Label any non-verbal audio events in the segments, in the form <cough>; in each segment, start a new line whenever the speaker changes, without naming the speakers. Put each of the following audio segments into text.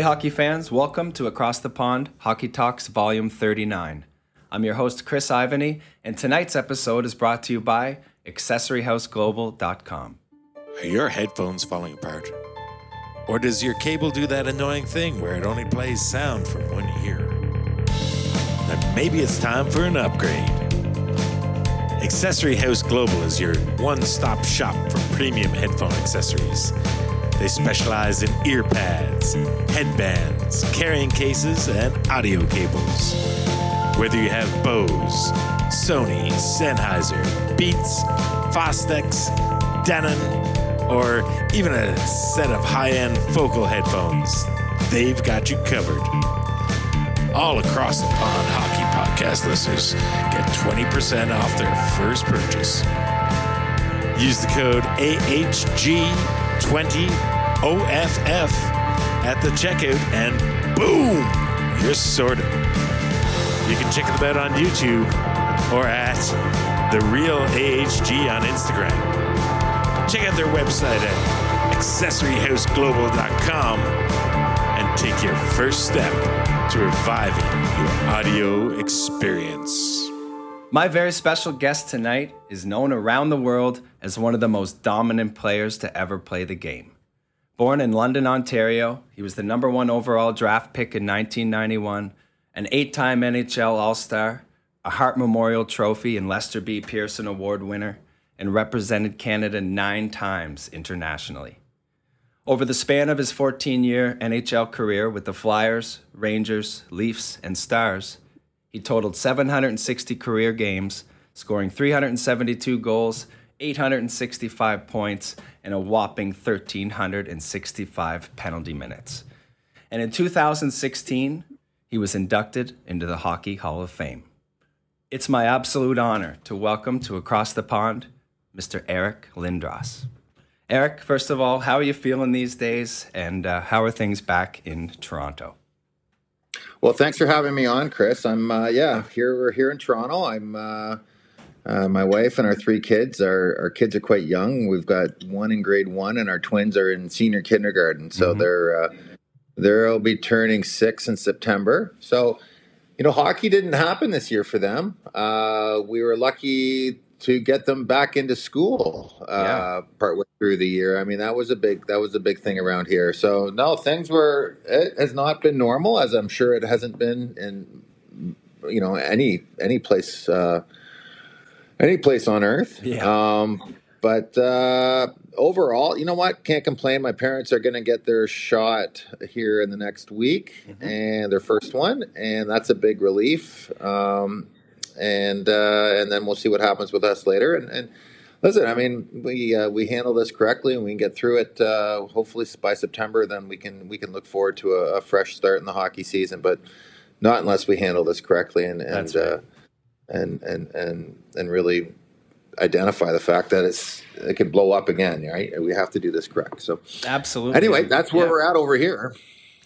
Hey, hockey fans, welcome to Across the Pond Hockey Talks Volume 39. I'm your host, Chris Ivany, and tonight's episode is brought to you by AccessoryHouseGlobal.com.
Are your headphones falling apart? Or does your cable do that annoying thing where it only plays sound from one ear? Then maybe it's time for an upgrade. Accessory House Global is your one stop shop for premium headphone accessories. They specialize in ear pads, headbands, carrying cases, and audio cables. Whether you have Bose, Sony, Sennheiser, Beats, Fostex, Denon, or even a set of high end focal headphones, they've got you covered. All across the pond, hockey podcast listeners get 20% off their first purchase. Use the code AHG20OFF at the checkout, and boom, you're sorted. You can check them out on YouTube or at The Real AHG on Instagram. Check out their website at accessoryhouseglobal.com and take your first step to reviving your audio experience.
My very special guest tonight is known around the world as one of the most dominant players to ever play the game. Born in London, Ontario, he was the number one overall draft pick in 1991, an eight time NHL All Star, a Hart Memorial Trophy and Lester B. Pearson Award winner, and represented Canada nine times internationally. Over the span of his 14 year NHL career with the Flyers, Rangers, Leafs, and Stars, he totaled 760 career games, scoring 372 goals, 865 points, and a whopping 1,365 penalty minutes. And in 2016, he was inducted into the Hockey Hall of Fame. It's my absolute honor to welcome to Across the Pond Mr. Eric Lindros. Eric, first of all, how are you feeling these days, and uh, how are things back in Toronto?
Well, thanks for having me on, Chris. I'm uh, yeah here. We're here in Toronto. I'm uh, uh, my wife and our three kids. Our our kids are quite young. We've got one in grade one, and our twins are in senior kindergarten. So
Mhm.
they're uh, they'll be turning six in September. So you know, hockey didn't happen this year for them. Uh, we were lucky to get them back into school uh,
Yeah.
partway through the year. I mean, that was a big that was a big thing around here. So no, things were it has not been normal, as I'm sure it hasn't been in you know any any place uh, any place on earth.
Yeah.
Um, but uh, overall, you know what? Can't complain. My parents are going to get their shot here in the next week,
Mhm.
and their first one, and that's a big relief. Um, and uh, and then we'll see what happens with us later. And, and listen, I mean, we uh, we handle this correctly, and we can get through it. Uh, hopefully by September, then we can we can look forward to a, a fresh start in the hockey season. But not unless we handle this correctly and and uh, and and and and really identify the fact that it's it can blow up again. Right? We have to do this correct. So
Absolutely.
anyway, that's where
Yeah.
we're at over here.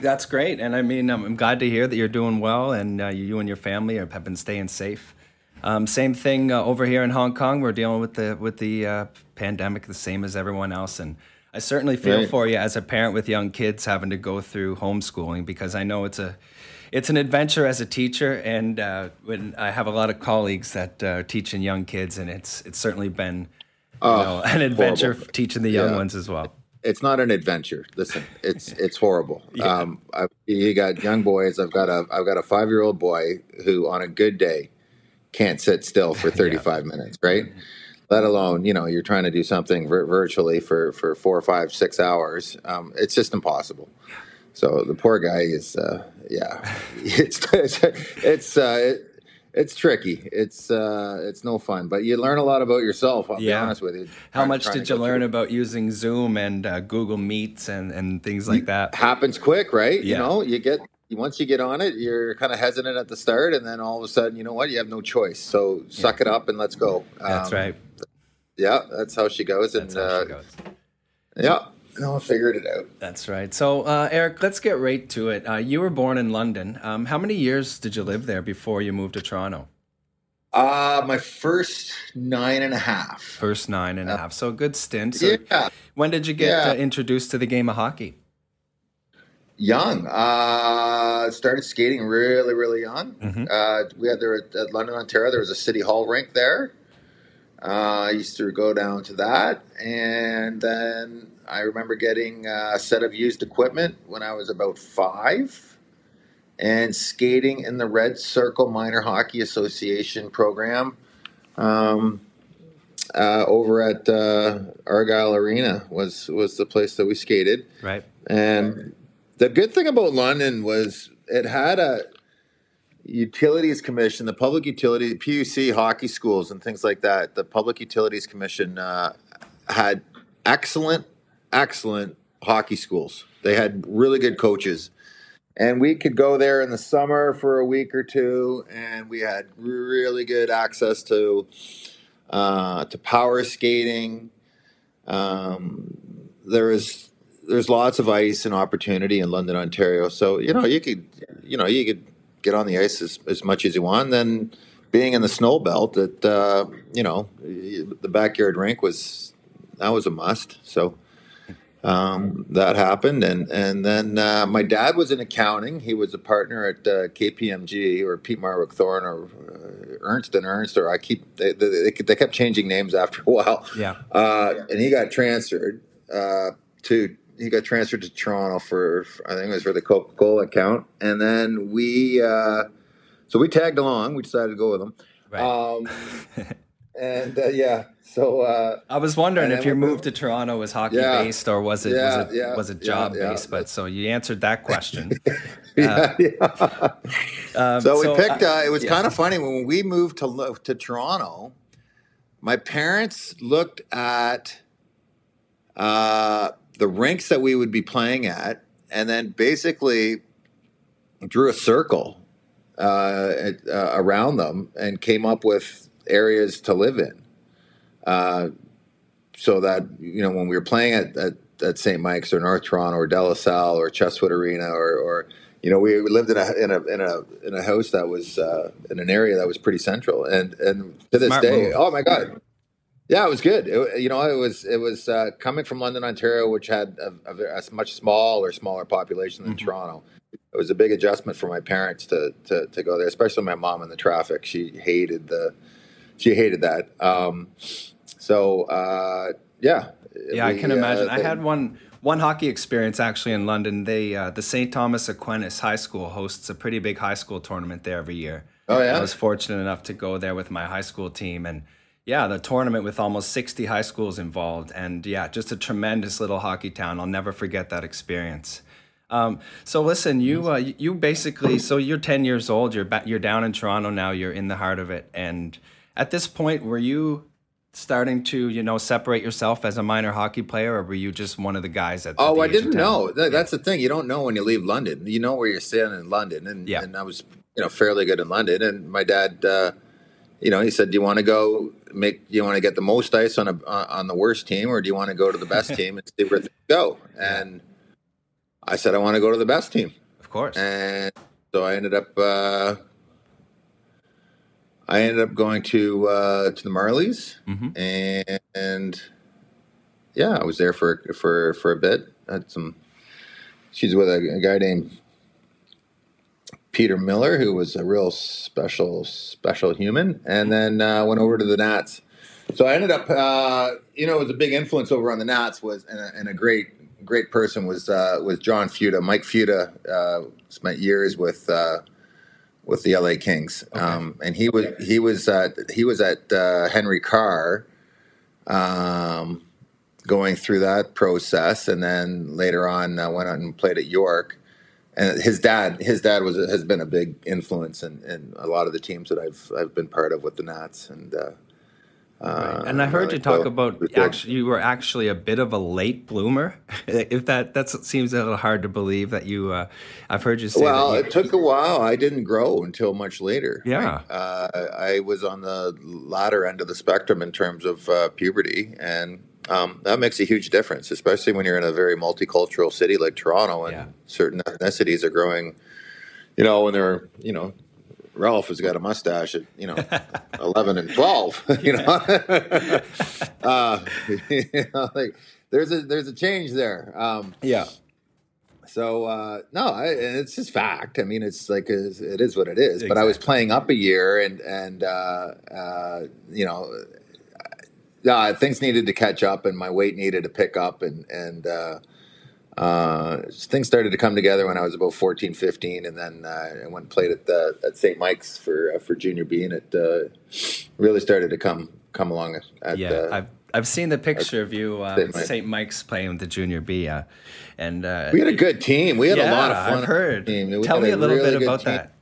That's great, and I mean, I'm, I'm glad to hear that you're doing well, and uh, you and your family have been staying safe. Um, same thing uh, over here in Hong Kong. We're dealing with the with the uh, pandemic, the same as everyone else, and I certainly feel
Right.
for you as a parent with young kids having to go through homeschooling because I know it's a it's an adventure as a teacher, and uh, when I have a lot of colleagues that uh, are teaching young kids, and it's it's certainly been you know, an adventure teaching the young
Yeah.
ones as well.
it's not an adventure. Listen, it's <laughs> it's horrible.
Yeah.
Um, I, you got young boys. I've got a I've got a five year old boy who, on a good day, can't sit still for <laughs> thirty five minutes. Right. Let alone, you know, you're trying to do something vir- virtually for for four, five, six hours. Um, it's just impossible. So the poor guy is, uh, yeah, it's it's it's uh, it, it's tricky. It's uh, it's no fun, but you learn a lot about yourself. I'll
Yeah.
be honest with you.
How
Trying-
much did you learn
through-
about using Zoom and uh, Google Meets and, and things like that?
happens quick, right?
Yeah.
You know, you get once you get on it, you're kind of hesitant at the start, and then all of a sudden, you know what? You have no choice. So suck it up and let's go.
That's
Um,
right.
Yeah, that's how she goes. And
That's how
uh,
she goes.
yeah, no, I figured it out.
That's right. So, uh, Eric, let's get right to it. Uh, you were born in London. Um, how many years did you live there before you moved to Toronto?
Uh, my first nine and a half.
First nine and a half. So, a good stint. So,
yeah.
when did you get
Yeah.
uh, introduced to the game of hockey?
Young. Uh, started skating really, really young. Mm-hmm. Uh, we had there at, at, London, Ontario. There was a city hall rink there. Uh, I used to go down to that, and then I remember getting a set of used equipment when I was about five, and skating in the Red Circle Minor Hockey Association program. Um, uh, over at uh, Argyle Arena was was the place that we skated.
Right.
And the good thing about London was it had a utilities commission, the public utility, PUC hockey schools and things like that. The public utilities commission uh, had excellent, excellent hockey schools. They had really good coaches. And we could go there in the summer for a week or two, and we had really good access to uh, to power skating. Um, there is there's lots of ice and opportunity in London, Ontario. So you know you could you know you could get on the ice as, as much as you want. And then being in the snow belt, that uh, you know the backyard rink was that was a must. So um, that happened, and and then uh, my dad was in accounting. He was a partner at uh, KPMG or Peat Marwick Thorne or uh, Ernst and Ernst, or I keep they, they, they, kept changing names after a while.
Yeah,
uh, and he got transferred uh, to he got transferred to Toronto for, for, I think it was for the Coca Cola account, and then we uh, so we tagged along. We decided to go with him. Right. Um, <laughs> and uh, yeah, so uh,
I was wondering if your move to Toronto was hockey yeah, based or was it yeah, was it, yeah, was it job based? But so you answered that question. <laughs>
yeah, uh, um, so, so, we picked. Uh, it was kind of funny when we moved to to Toronto. My parents looked at uh, the rinks that we would be playing at, and then basically drew a circle uh, around them and came up with areas to live in. Uh, so that you know when we were playing at, at, at St. Mike's or North Toronto or De La Salle or Chesswood Arena or, or you know we lived in a in a in a in a house that was uh, in an area that was pretty central and and to this Smart day move. oh my god yeah it was good it, you know it was it was uh, coming from London Ontario which had a, a, a much small or smaller population than mm-hmm. Toronto it was a big adjustment for my parents to, to to go there especially my mom in the traffic she hated the she hated that. Um, so uh, yeah,
yeah, we, I can imagine. Uh, I had one one hockey experience actually in London. They uh, the St. Thomas Aquinas High School hosts a pretty big high school tournament there every year.
Oh yeah,
I was fortunate enough to go there with my high school team and. Yeah, the tournament with almost 60 high schools involved. And yeah, just a tremendous little hockey town. I'll never forget that experience. Um, so listen, you uh, you basically so you're 10 years old. You're ba- you're down in Toronto now. You're in the heart of it, and at this point, were you starting to you know separate yourself as a minor hockey player, or were you just one of the guys at?
oh, I didn't know. That's the thing. You don't know when you leave London. You know where you're staying in London, and yeah. and I was you know fairly good in London, and my dad. Uh, you know, he said, "Do you want to go make? Do you want to get the most ice on a on the worst team, or do you want to go to the best <laughs> team and see where things go?" And I said, "I want to go to the best team."
Of course.
And so I ended up uh, I ended up going to uh, to the Marlies, mm-hmm. and, and, yeah, I was there for for for a bit. had some. She's with a, a, guy named Peter Miller, who was a real special special human, and then uh, went over to the Nats. So I ended up, uh, you know, it was a big influence over on the Nats was and a, and a great great person was uh, was John Futa. Mike Futa uh, spent years with uh, with the LA Kings, okay. um, and he was he was at he was at uh, Henry Carr, um, going through that process, and then later on uh, went out and played at York. And his dad, his dad was has been a big influence in, in a lot of the teams that I've I've been part of with the Nats, and uh,
Right. And I heard you talk about actually you were actually a bit of a late bloomer. <laughs> if that that seems a little hard to believe that you. Uh, I've heard you say.
Well,
you,
it took a while. I didn't grow until much later.
Yeah,
right? uh, I was on the latter end of the spectrum in terms of uh, puberty, and um, that makes a huge difference, especially when you're in a very multicultural city like Toronto, and yeah. certain ethnicities are growing. You know, when they're you know Ralph has got a mustache at you know <laughs> eleven and twelve. <laughs> you know, <laughs> uh, you know like, there's a there's a change there. Um,
yeah.
So uh, no, I, it's just fact. I mean, it's like it is what it is. But I was playing up a year, and and uh, uh, you know, uh, things needed to catch up, and my weight needed to pick up, and and uh, things started to come together when I was about 14, 15, and then uh, I went and played at the, at St. Mike's for uh, for junior B, and it uh, really started to come come along. At,
yeah, I've I've seen the picture of you uh,
St. Mike's.
St. Mike's playing with the junior B, uh, and uh,
we had a good team. We had
yeah,
a lot of fun.
I've heard.
team.
Tell me a little
really
bit about
team.
that.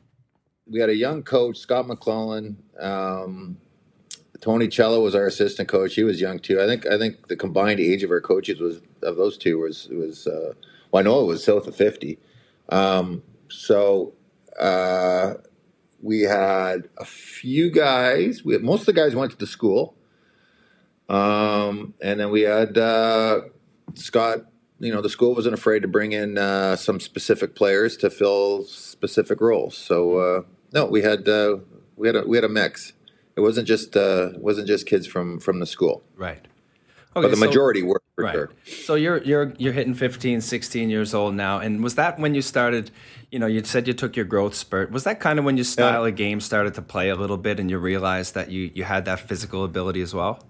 We had a young coach, Scott McClellan. Um, Tony Cello was our assistant coach. He was young too. I think I think the combined age of our coaches was of those two was was uh, well, I know it was south of fifty. Um, so uh, we had a few guys. We had, most of the guys went to the school, um, and then we had uh, Scott. You know, the school wasn't afraid to bring in uh, some specific players to fill specific roles. So uh, no, we had uh, we had a, we had a mix. It wasn't just uh, wasn't just kids from from the school,
Right.
but the
so-
majority were for
Right.
sure.
So you're you're you're hitting 15, 16 years old now, and was that when you started? You know, you said you took your growth spurt. Was that kind of when your style of game started to play a little bit, and you realized that you you had that physical ability as well?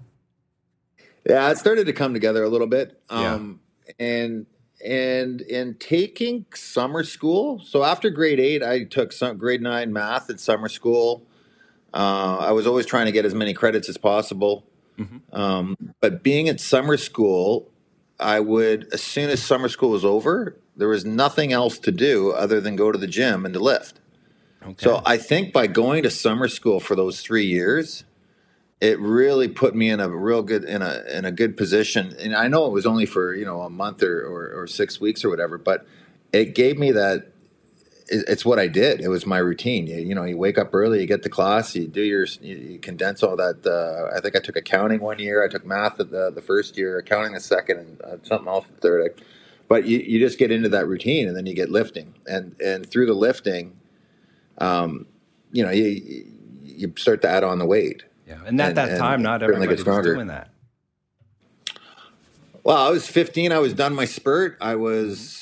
Yeah, it started to come together a little bit.
Yeah.
Um, and and in taking summer school, so after grade eight, I took some grade nine math at summer school. Uh, I was always trying to get as many credits as possible. Um, but being at summer school, I would as soon as summer school was over, there was nothing else to do other than go to the gym and to lift.
Okay.
So I think by going to summer school for those three years, it really put me in a real good in a in a good position. And I know it was only for you know a month or or, or six weeks or whatever, but it gave me that. It- It's what I did. It was my routine. You, you know, you wake up early, you get to class, you do your, you, you condense all that. Uh, I think I took accounting one year. I took math the, the first year, accounting the second, and uh, something else the third. I, but you, you just get into that routine, and then you get lifting, and and through the lifting, um, you know, you you start to add on the weight.
yeah, and at
and-
that
and
time, not everybody was doing that.
Well, I was 15. I was done my spurt. I was.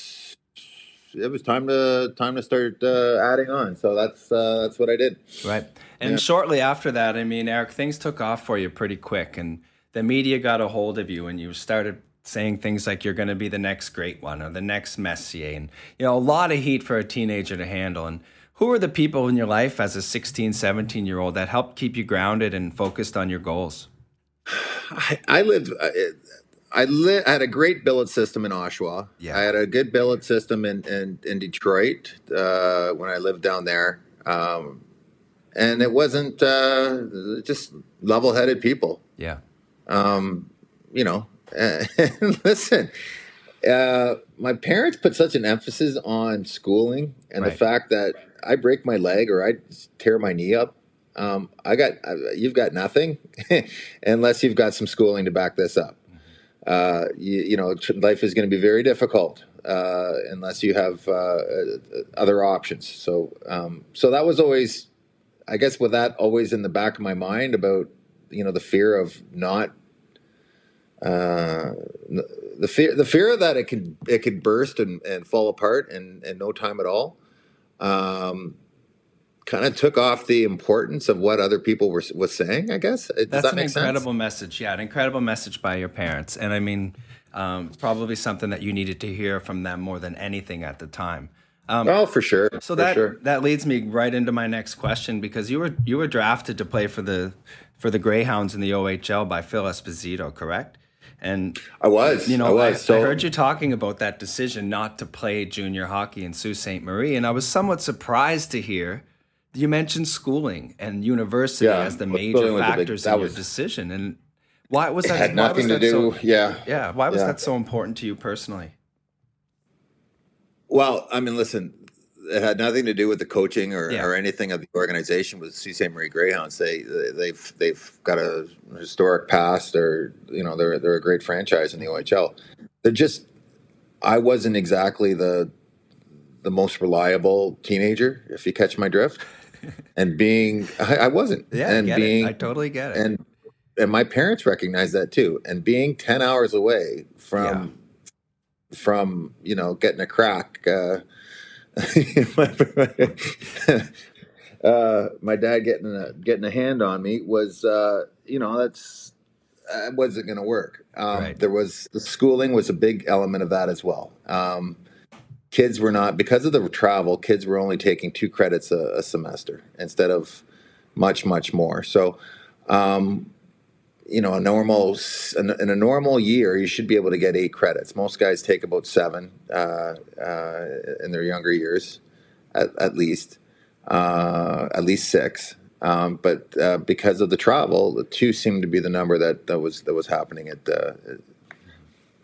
It was time to time to start uh, adding on. So that's uh, that's what I did.
Right. And
Yeah.
shortly after that, I mean, Eric, things took off for you pretty quick, and the media got a hold of you, and you started saying things like you're going to be the next great one or the next Messier, and you know, a lot of heat for a teenager to handle. And who are the people in your life as a 16, 17 year old that helped keep you grounded and focused on your goals?
I, I lived. I, li- I had a great billet system in Oshawa.
Yeah.
I had a good billet system in in, in Detroit uh, when I lived down there, um, and it wasn't uh, just level-headed people.
Yeah.
um, you know, <laughs> listen, uh, my parents put such an emphasis on schooling and the fact that I break my leg or I tear my knee up. Um, I got, uh, you've got nothing <laughs> unless you've got some schooling to back this up. Uh, you, you know, life is going to be very difficult uh, unless you have uh, uh, other options. So, um, so that was always, I guess, with that always in the back of my mind about you know the fear of not uh, the fear the fear that it could it could burst and, and fall apart in, in no time at all um, kind of took off the importance of what other people were was saying I guess Does
That's
that
an
make sense?
incredible message. Yeah, an incredible message by your parents. And I mean, um, probably something that you needed to hear from them more than anything at the time.
oh for sure
So
for
that
sure.
that leads me right into my next question because you were you were drafted to play for the for the Greyhounds in the OHL by Phil Esposito, correct? And
I was
you know,
I
I,
was so
I heard you talking about that decision not to play junior hockey in Sault Ste. Marie, and I was somewhat surprised to hear you mentioned schooling and university
Yeah,
as the major
was a big-
factors in your
was-
decision. And why was that?
had nothing to do
So,
yeah
yeah, why was
Yeah.
that so important to you personally?
Well, I mean, listen, it had nothing to do with the coaching or,
Yeah.
or anything of the organization with Sault Ste. Marie Greyhounds. They they've they've got a historic past. They're you know they're they're a great franchise in the OHL. They're just I wasn't exactly the the most reliable teenager, if you catch my drift. And being I, I wasn't.
Yeah,
and
I
being
it. I totally get it.
and and my parents recognized that too. And being ten hours away from from you know getting a crack. Uh, <laughs> <laughs> uh, my dad getting a getting a hand on me was uh, you know that's uh, wasn't going to work. Um,
Right.
There was the schooling was a big element of that as well. Um, kids were not because of the travel. Kids were only taking two credits a, a semester instead of much much more. So. Um, you know, a normal in a normal year, you should be able to get eight credits. Most guys take about seven uh, uh, in their younger years, at, at least, uh, at least six. Um, but uh, because of the travel, the two seemed to be the number that, that was that was happening at uh,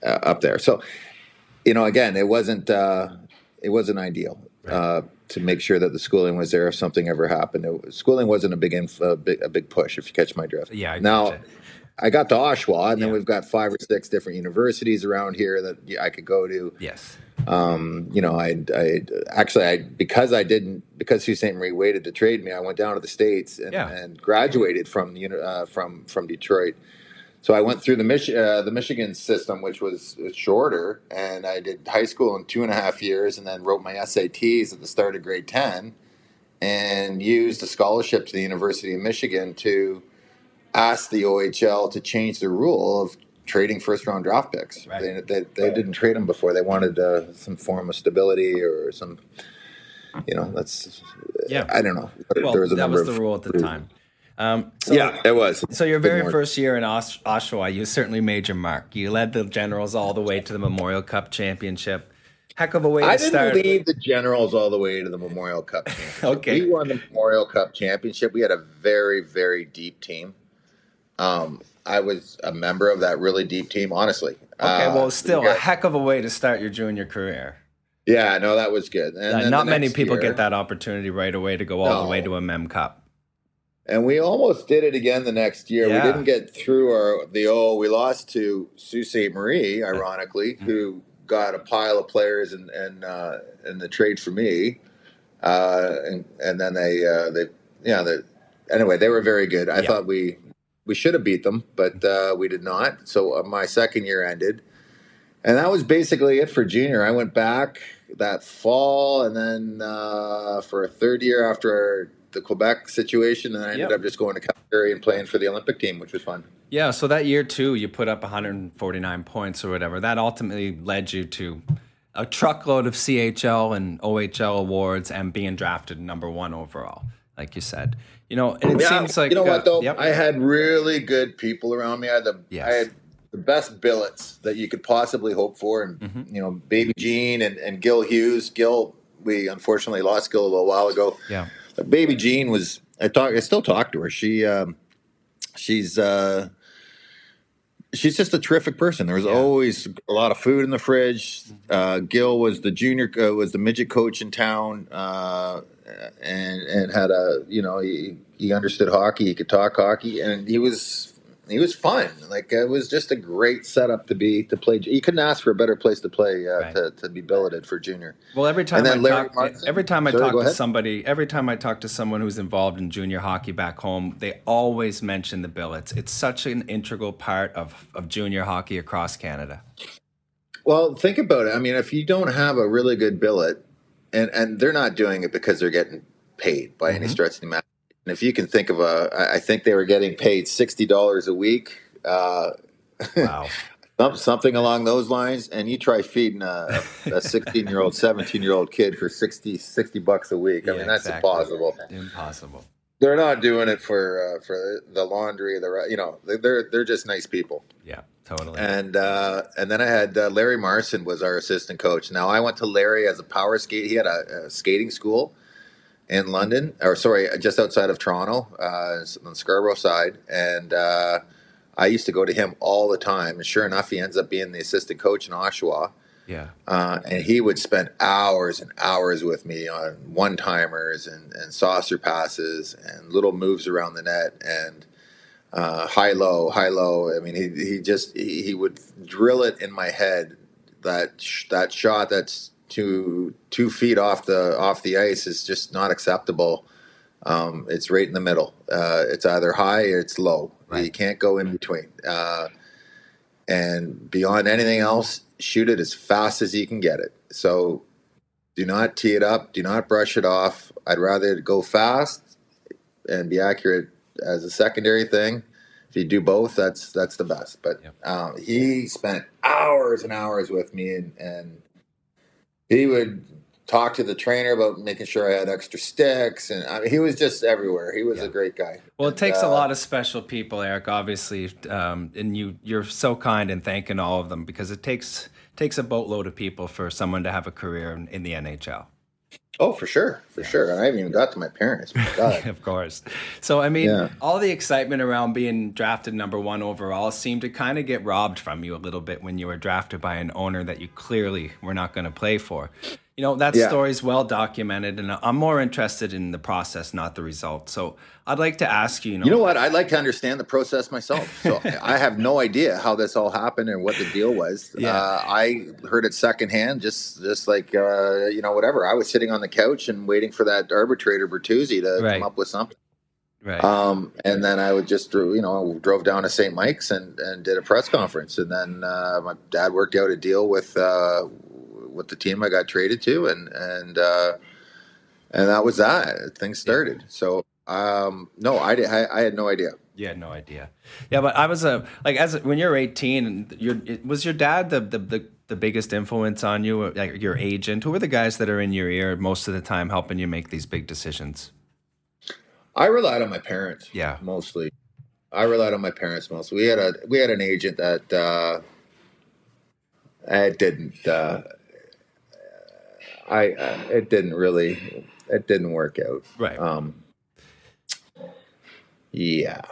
uh, up there. So, you know, again, it wasn't uh, it wasn't ideal uh, to make sure that the schooling was there if something ever happened. It, schooling wasn't a big, inf- a big a big push. If you catch my drift.
Yeah, I
now.
gotcha.
I got to Oshawa, and then we've got five or six different universities around here that I could go to.
Yes.
Um, you know, I, I actually, I because I didn't because Sault Ste. Marie waited to trade me, I went down to the states and,
Yeah.
and graduated from the uh, from from Detroit. So I went through the Mich- uh, the Michigan system, which was, shorter, and I did high school in two and a half years, and then wrote my SATs at the start of grade ten, and used a scholarship to the University of Michigan to ask the OHL to change the rule of trading first round draft picks.
Right.
They, they, they didn't trade them before. They wanted uh, some form of stability or some, you know, that's,
Yeah.
I don't know.
Well,
there was a
that
number
was the rule at the time. Um, so,
Yeah, it was.
So your
Good
very
morning.
first year in Os- Oshawa, you certainly made your mark. You led the Generals all the way to the Memorial Cup championship. Heck of a way
I
to
didn't lead the Generals all the way to the Memorial Cup championship. <laughs>
Okay.
We won the Memorial Cup championship. We had a very, very deep team. Um, I was a member of that really deep team, honestly.
Okay,
Uh,
well, still
we
a heck of a way to start your junior career.
Yeah, no, that was good. And
Uh, not many people
year-
get that opportunity right away to go all the way to a Mem Cup.
And we almost did it again the next year.
Yeah.
We didn't get through our the oh we lost to Sault Ste. Marie, ironically,
Mm-hmm.
who got a pile of players and and uh, in the trade for me, uh, and and then they uh, they yeah they anyway they were very good. I
Yeah.
thought we we should have beat them, but uh, we did not. So uh, my second year ended, and that was basically it for junior. I went back that fall, and then uh, for a third year after the Quebec situation, and I ended
Yep.
up just going to Calgary and playing for the Olympic team, which was fun.
Yeah, so that year too, you put up 149 points or whatever. That ultimately led you to a truckload of CHL and OHL awards and being drafted number one overall, like you said. You know, and it
Yeah,
seems like
you know
uh,
what though,
yep.
I had really good people around me. I had the
Yes.
I had the best billets that you could possibly hope for, and
Mm-hmm.
you know, Baby Jean and, and Gil Hughes. Gil, we unfortunately lost Gil a little while ago.
yeah,
Baby Jean was I talk I still talk to her. She um, she's uh, she's just a terrific person. There was
Yeah.
always a lot of food in the fridge. Uh, Gil was the junior uh, was the midget coach in town, uh, and and had a you know he, he understood hockey. He could talk hockey, and he was he was fun. Like it was just a great setup to be to play. You couldn't ask for a better place to play uh,
Right.
to, to be billeted for junior.
Well, every time I talk,
Martin.
every time I
Sorry,
talk to somebody, every time I talk to someone who's involved in junior hockey back home, they always mention the billets. It's such an integral part of, of junior hockey across Canada.
Well, think about it. I mean, if you don't have a really good billet, and and they're not doing it because they're getting paid by any
Mhm.
stretch of the imagination. And if you can think of a, I think they were getting paid sixty dollars a week, uh,
Wow. <laughs>
something along those lines. And you try feeding a a sixteen year old, <laughs> seventeen year old kid for 60, 60 bucks a week. I
Yeah,
mean, that's
exactly.
impossible.
Impossible.
They're not doing it for uh, for the laundry. The you know they're they're just nice people.
Yeah, totally.
and uh, and then I had uh, Larry Marson was our assistant coach. Now I went to Larry as a power skate. He had a, a skating school in London, or sorry, just outside of Toronto, uh, on the Scarborough side, and uh, I used to go to him all the time. And sure enough, he ends up being the assistant coach in Oshawa.
yeah.
Uh, and he would spend hours and hours with me on one timers and, and saucer passes and little moves around the net and uh, high low, high low. I mean, he, he just he, he would drill it in my head that sh- that shot that's two two feet off the off the ice is just not acceptable. Um, it's right in the middle. Uh, it's either high or it's low. You can't go in between. Uh, and beyond anything else, shoot it as fast as you can get it. So do not tee it up, do not brush it off. I'd rather go fast and be accurate as a secondary thing. If you do both, that's that's the best. But
Yep.
um, he spent hours and hours with me, and, and he would talk to the trainer about making sure I had extra sticks, and I mean, he was just everywhere. He was
Yeah.
a great guy.
Well, it takes a
uh,
lot of special people, Eric. Obviously, um, and you you're so kind in thanking all of them because it takes takes a boatload of people for someone to have a career in, in the NHL.
Oh, for sure, for sure. And I haven't even got to my parents. My <laughs> God.
of course. So, I mean,
Yeah.
all the excitement around being drafted number one overall seemed to kind of get robbed from you a little bit when you were drafted by an owner that you clearly were not going to play for. You know, that
Yeah.
story's well documented, and I'm more interested in the process, not the result. So, I'd like to ask you, you know,
You know what? I'd like to understand the process myself. So <laughs> I have no idea how this all happened and what the deal was.
Yeah.
Uh, I heard it secondhand, just just like uh, you know, whatever. I was sitting on the couch and waiting for that arbitrator Bertuzzi to
Right.
come up with something.
right?
Um, and then I would just, you know, drove down to St. Mike's and, and did a press conference. And then uh, my dad worked out a deal with uh, with the team I got traded to, and and uh, and that was that. Things started. So um, no, I, did, I I had no idea.
You had no idea. Yeah, but I was a like as a, when you're 18, and your was your dad the, the the the biggest influence on you, like your agent. Who are the guys that are in your ear most of the time, helping you make these big decisions?
I relied on my parents.
Yeah.
mostly. I relied on my parents mostly. We had a we had an agent that uh, I didn't. Uh, I uh, it didn't really it didn't work out.
Right.
Um, yeah. <laughs>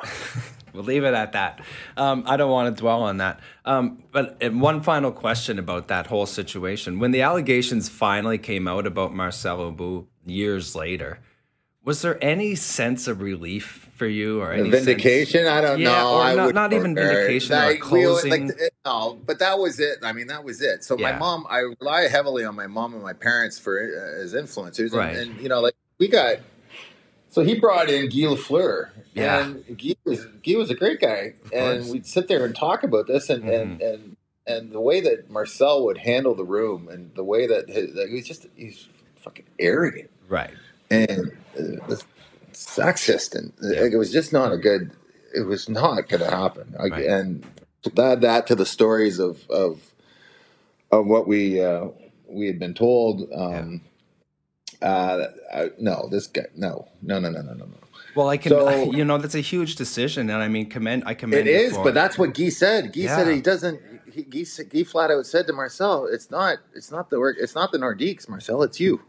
We'll leave it at that. Um, I don't want to dwell on that. Um, but one final question about that whole situation: when the allegations finally came out about Marcel Aubut years later, was there any sense of relief for you or any sense-
vindication? I don't
Yeah,
know.
or
I
not-
would
not even vindication, or
we-
closing.
like, no, but that was it. I mean, that was it. So
Yeah.
my mom, I rely heavily on my mom and my parents for uh, as influencers, and,
Right.
and you know, like we got. So he brought in Guy Lafleur,
Yeah.
and Guy was Guy was a great guy, and we'd sit there and talk about this, and and
Mhm.
and and the way that Marcel would handle the room, and the way that his, like, he was just he's fucking arrogant
Right.
and uh, sexist, and
Yeah.
like, it was just not a good. It was not going to happen, Like,
Right.
and to add that to the stories of of of what we uh, we had been told. Um, uh, uh, no, this guy, no, no, no, no, no, no, no.
Well, I can,
So- <laughs>
you know, that's a huge decision, and I mean, commend, I commend
It
for
but
it.
that's what Guy said. Guy said he doesn't. He, Guy, Guy flat out said to Marcel, "It's not. It's not the work. It's not the Nordiques, Marcel. It's you."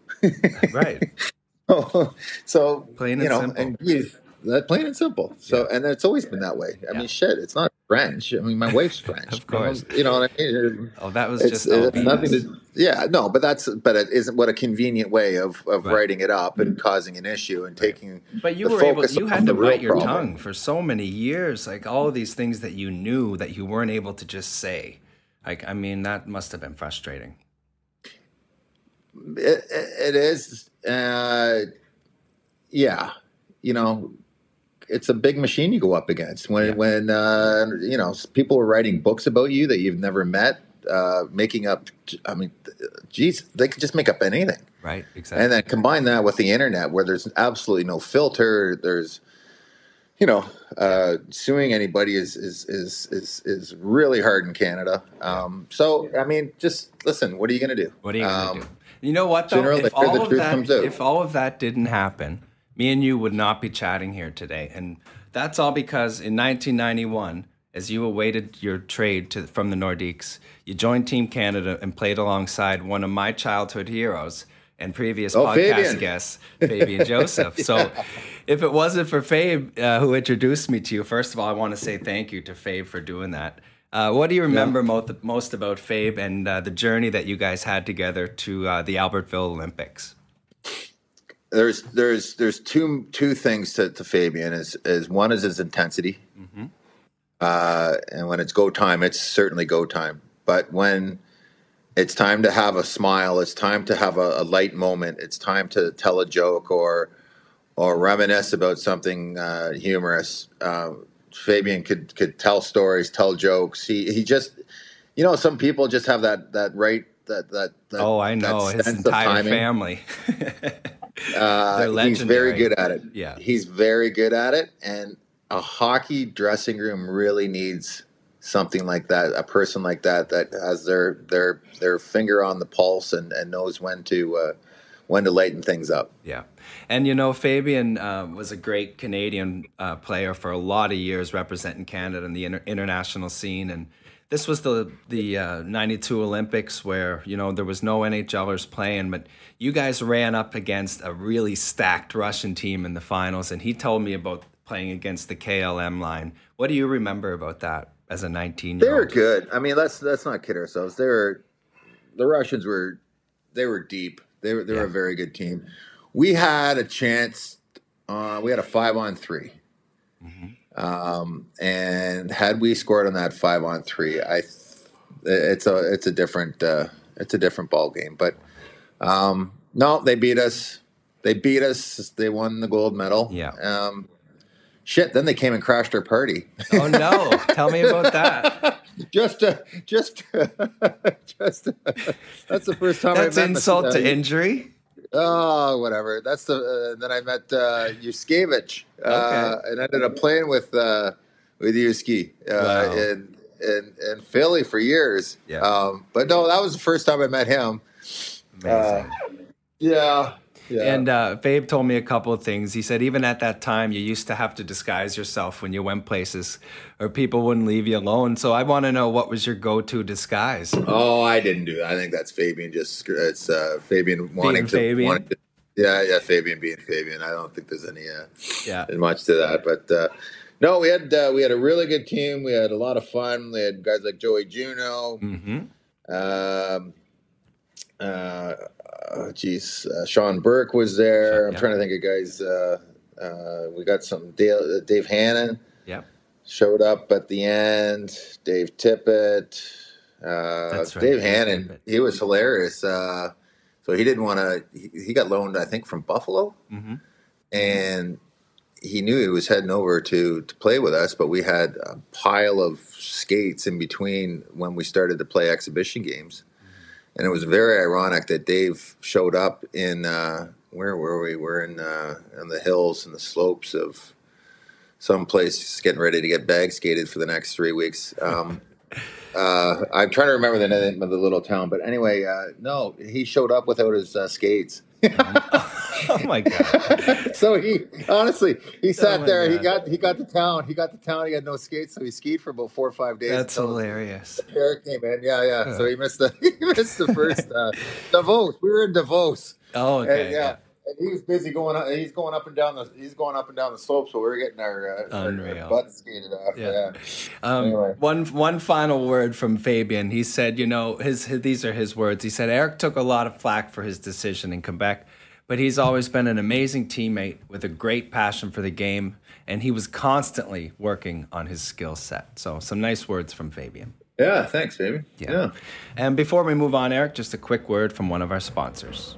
right. <laughs> <laughs>
so
Plain
you
and
know,
simple.
and Guy- that plain and simple. So, and it's always been that way. I
Yeah.
mean, shit, it's not French. I mean, my wife's French. <laughs>
Of course.
you know what I mean.
Oh, that was
It's,
just
it's nothing to. Yeah, no, but that's but it isn't what a convenient way of of
Right.
writing it up and mm-hmm. causing an issue and taking.
But you
the
were able,
focus
you had to
real
bite your
problem.
tongue for so many years. Like all of these things that you knew that you weren't able to just say. Like, I mean, that must have been frustrating.
It, it is, uh, yeah. You know, it's a big machine you go up against when
Yeah.
when uh, you know people are writing books about you that you've never met, uh, making up. I mean, geez, they could just make up anything,
Right. Exactly.
and then combine that with the internet, where there's absolutely no filter. There's you know, uh, suing anybody is, is is is is really hard in Canada. Um, so I mean, just listen. What are you going to do?
What are you gonna
Um,
do? You know what though?
or
If all of that, if all of that didn't happen, me and you would not be chatting here today, and that's all because in 1991, as you awaited your trade to, from the Nordiques, you joined Team Canada and played alongside one of my childhood heroes and previous
Oh,
podcast
Fabian.
guest, Fabian Joseph. So, <laughs> if it wasn't for Fabe, uh, who introduced me to you, first of all, I want to say thank you to Fabe for doing that. Uh, what do you remember most, most about Fabe and uh, the journey that you guys had together to uh, the Albertville Olympics?
there's there's there's two two things to, to Fabian is is one is his intensity, uh, and when it's go time, it's certainly go time. But when it's time to have a smile, it's time to have a, a light moment, it's time to tell a joke or or reminisce about something uh, humorous. Fabian could could tell stories, tell jokes. He he just you know, some people just have that that right that that. that
oh, I know his entire family. <laughs>
uh, he's very good at it.
Yeah,
he's very good at it, and a hockey dressing room really needs something like that, a person like that that has their their their finger on the pulse and, and knows when to uh, when to lighten things up.
Yeah, and you know Fabian uh, was a great Canadian uh, player for a lot of years, representing Canada in the inter- international scene, and this was the the '92 uh, Olympics where you know there was no NHLers playing, but you guys ran up against a really stacked Russian team in the finals, and he told me about playing against the KLM line. What do you remember about that? as a 19
year old. They were good. I mean, let's let's not kid ourselves. They were the Russians were they were deep. They were they yeah. were a very good team. We had a chance. Uh, we had a five on 3 mm-hmm. um, and had we scored on that five on three, I it's a it's a different uh, it's a different ball game. But um, no, they beat us. They beat us. They won the gold medal.
Yeah.
Um, Shit, then they came and crashed our party.
Oh no! Tell me about that. <laughs>
just, uh, just, uh, <laughs> just. Uh, that's the first time.
That's insult to injury.
Oh, whatever. That's the. Uh, then I met uh, Yushkevich, uh, okay. and ended up playing with uh, with Yuski uh, wow. in, in in Philly for years.
Yeah.
Um, but no, that was the first time I met him.
Amazing. Uh,
yeah.
Yeah. And uh, Fabe told me a couple of things. He said even at that time, you used to have to disguise yourself when you went places, or people wouldn't leave you alone. So I want to know what was your go-to disguise?
Oh, I didn't do that. I think that's Fabian. Just it's uh, Fabian wanting to,
Fabian.
wanting to. Yeah, yeah, Fabian being Fabian. I don't think there's any uh,
yeah
much to that, but. Uh, no, we had uh, we had a really good team. We had a lot of fun. We had guys like Joé Juneau.
mm-hmm.
um, uh, oh, geez, uh, Sean Burke was there. I'm yeah. trying to think of guys. Uh, uh, we got some Dale, uh, Dave Hannan.
Yeah.
Showed up at the end. Dave Tippett. Uh, right. Dave Hannan. Tippett. He was hilarious. Uh, so he didn't want to. He, he, got loaned, I think, from Buffalo,
mm-hmm.
and he knew he was heading over to to play with us. But we had a pile of skates in between when we started to play exhibition games and it was very ironic that Dave showed up in uh, where were we? We're in uh, in the hills and the slopes of some place, getting ready to get bag skated for the next three weeks. Um, <laughs> uh, I'm trying to remember the name of the little town, but anyway, uh, no, he showed up without his uh, skates. <laughs>
oh my god! <laughs>
so he honestly he sat oh there. God. He got he got to town. He got to town. He had no skates, so he skied for about four or five days.
That's hilarious.
Eric came in. Yeah, yeah. So he missed the <laughs> he missed the first uh, Davos. We were in Davos.
Oh, okay.
And, yeah. yeah. And he was busy going. Up, he's going up and down the. He's going up and down the slope. So we are getting our, uh, our, our butt skated off. Yeah. yeah.
Um, anyway. One one final word from Fabian. He said, you know, his, his these are his words. He said Eric took a lot of flack for his decision in Quebec but he's always been an amazing teammate with a great passion for the game, and he was constantly working on his skill set. So, some nice words from Fabian.
Yeah, thanks, baby. Yeah. yeah.
And before we move on, Eric, just a quick word from one of our sponsors.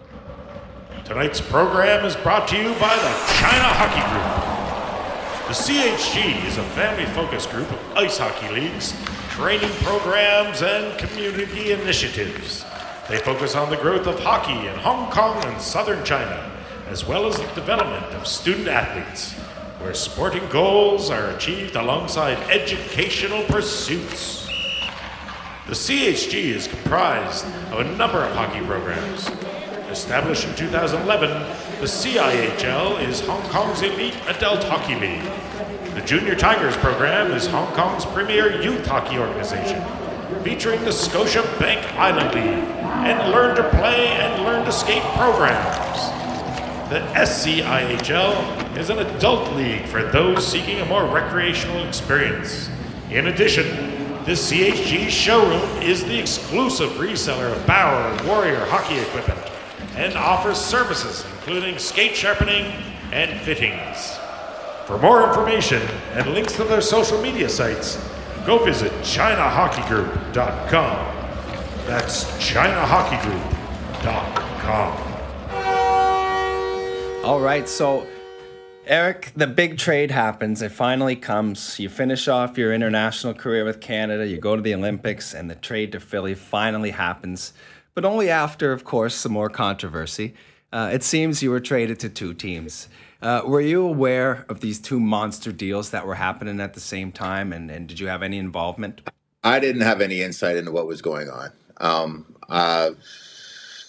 Tonight's program is brought to you by the China Hockey Group. The CHG is a family focused group of ice hockey leagues, training programs, and community initiatives. They focus on the growth of hockey in Hong Kong and southern China, as well as the development of student athletes, where sporting goals are achieved alongside educational pursuits. The CHG is comprised of a number of hockey programs. Established in 2011, the CIHL is Hong Kong's elite adult hockey league. The Junior Tigers program is Hong Kong's premier youth hockey organization featuring the Scotia Bank Island League and Learn to Play and Learn to Skate programs. The SCIHL is an adult league for those seeking a more recreational experience. In addition, the CHG showroom is the exclusive reseller of Bauer and Warrior hockey equipment and offers services including skate sharpening and fittings. For more information and links to their social media sites, go visit ChinaHockeyGroup.com. That's ChinaHockeyGroup.com.
All right, so Eric, the big trade happens. It finally comes. You finish off your international career with Canada, you go to the Olympics, and the trade to Philly finally happens, but only after, of course, some more controversy. Uh, it seems you were traded to two teams. Uh, were you aware of these two monster deals that were happening at the same time, and, and did you have any involvement?
I didn't have any insight into what was going on. Um, uh,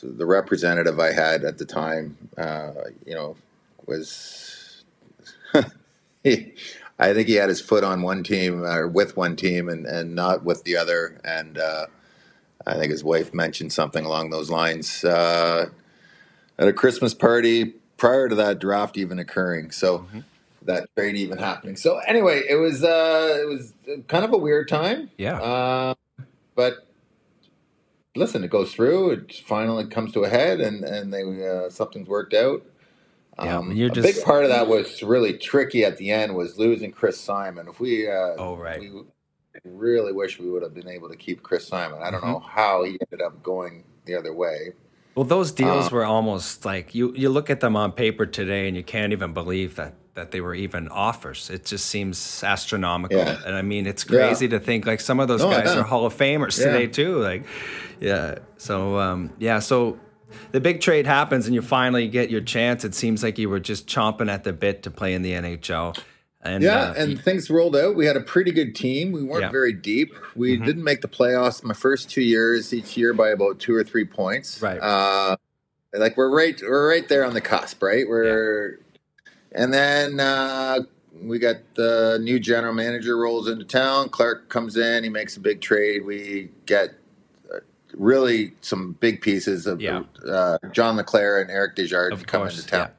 the representative I had at the time, uh, you know, was <laughs> he, I think he had his foot on one team or with one team and, and not with the other. And uh, I think his wife mentioned something along those lines uh, at a Christmas party prior to that draft even occurring. So mm-hmm. that trade even happening. So anyway, it was uh, it was kind of a weird time.
Yeah.
Uh, but listen, it goes through. It finally comes to a head, and and they uh, something's worked out.
Yeah, um, you're
a
just,
big part of that was really tricky at the end was losing Chris Simon. If we, uh,
oh right,
we really wish we would have been able to keep Chris Simon. I don't mm-hmm. know how he ended up going the other way.
Well, those deals uh, were almost like you. You look at them on paper today, and you can't even believe that that they were even offers. It just seems astronomical. Yeah. And I mean, it's crazy yeah. to think like some of those no, guys are Hall of Famers yeah. today too. Like, yeah. So um, yeah. So the big trade happens, and you finally get your chance. It seems like you were just chomping at the bit to play in the NHL.
And, yeah, uh, and things rolled out. We had a pretty good team. We weren't very deep. We mm-hmm. didn't make the playoffs my first two years each year by about two or three points.
Right.
Uh, like we're right, we're right there on the cusp, right? We're and then uh, we got the new general manager rolls into town. Clarke comes in. He makes a big trade. We get uh, really some big pieces of
yeah.
uh, John LeClair and Eric Desjardins come into town.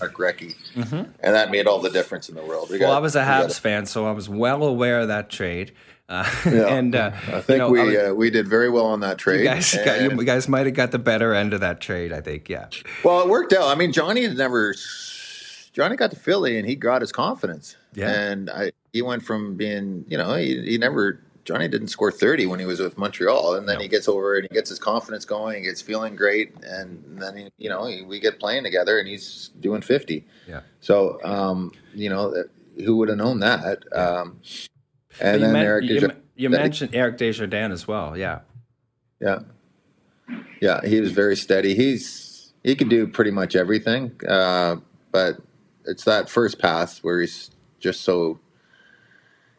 Mark Recchi, mm-hmm. and that made all the difference in the world.
We well, got, I was a Habs fan, so I was well aware of that trade. Uh, <laughs> yeah. and uh,
I think you know, we was, uh, we did very well on that trade.
You guys, got, you guys might have got the better end of that trade. I think, yeah.
Well, it worked out. I mean, Johnny had never Johnny got to Philly and he got his confidence.
Yeah.
And I, he went from being, you know, he, he never, Johnny didn't score 30 when he was with Montreal. And then no. he gets over it, he gets his confidence going, he gets feeling great. And then, he, you know, he, we get playing together and he's doing 50.
Yeah.
So, um, you know, who would have known that? Yeah. Um, and then meant, Eric,
you, you mentioned Eric Desjardins as well. Yeah.
Yeah. Yeah. He was very steady. He's, he could do pretty much everything. Uh, but it's that first pass where he's just so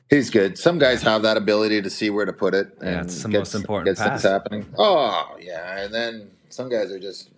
he's good. Some guys have that ability to see where to put it.
And yeah, it's the most important pass.
happening. Oh yeah, and then some guys are just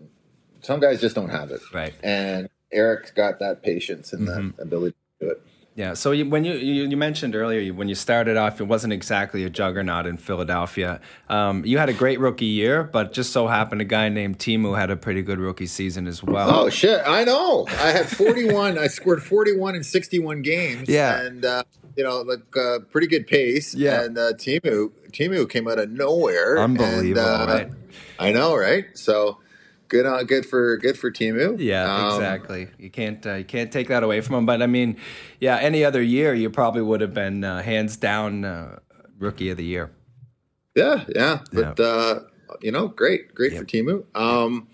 some guys just don't have it.
Right.
And Eric's got that patience and mm-hmm. that ability to do it.
Yeah. So you, when you, you, you mentioned earlier when you started off, it wasn't exactly a juggernaut in Philadelphia. Um, you had a great rookie year, but just so happened a guy named Teemu had a pretty good rookie season as well.
Oh shit! I know. I had 41. I scored 41 in 61 games. <laughs>
Yeah.
And uh, you know, like uh, pretty good pace.
Yeah.
And uh, Teemu Teemu came out of nowhere.
Unbelievable, and, uh, right?
I know, right? So good on good for good for Teemu.
Yeah, um, exactly. You can't uh, you can't take that away from him. But I mean, yeah, any other year you probably would have been uh, hands down uh, rookie of the year.
Yeah, yeah, but yeah. Uh, you know, great, great yep. for Teemu. Um,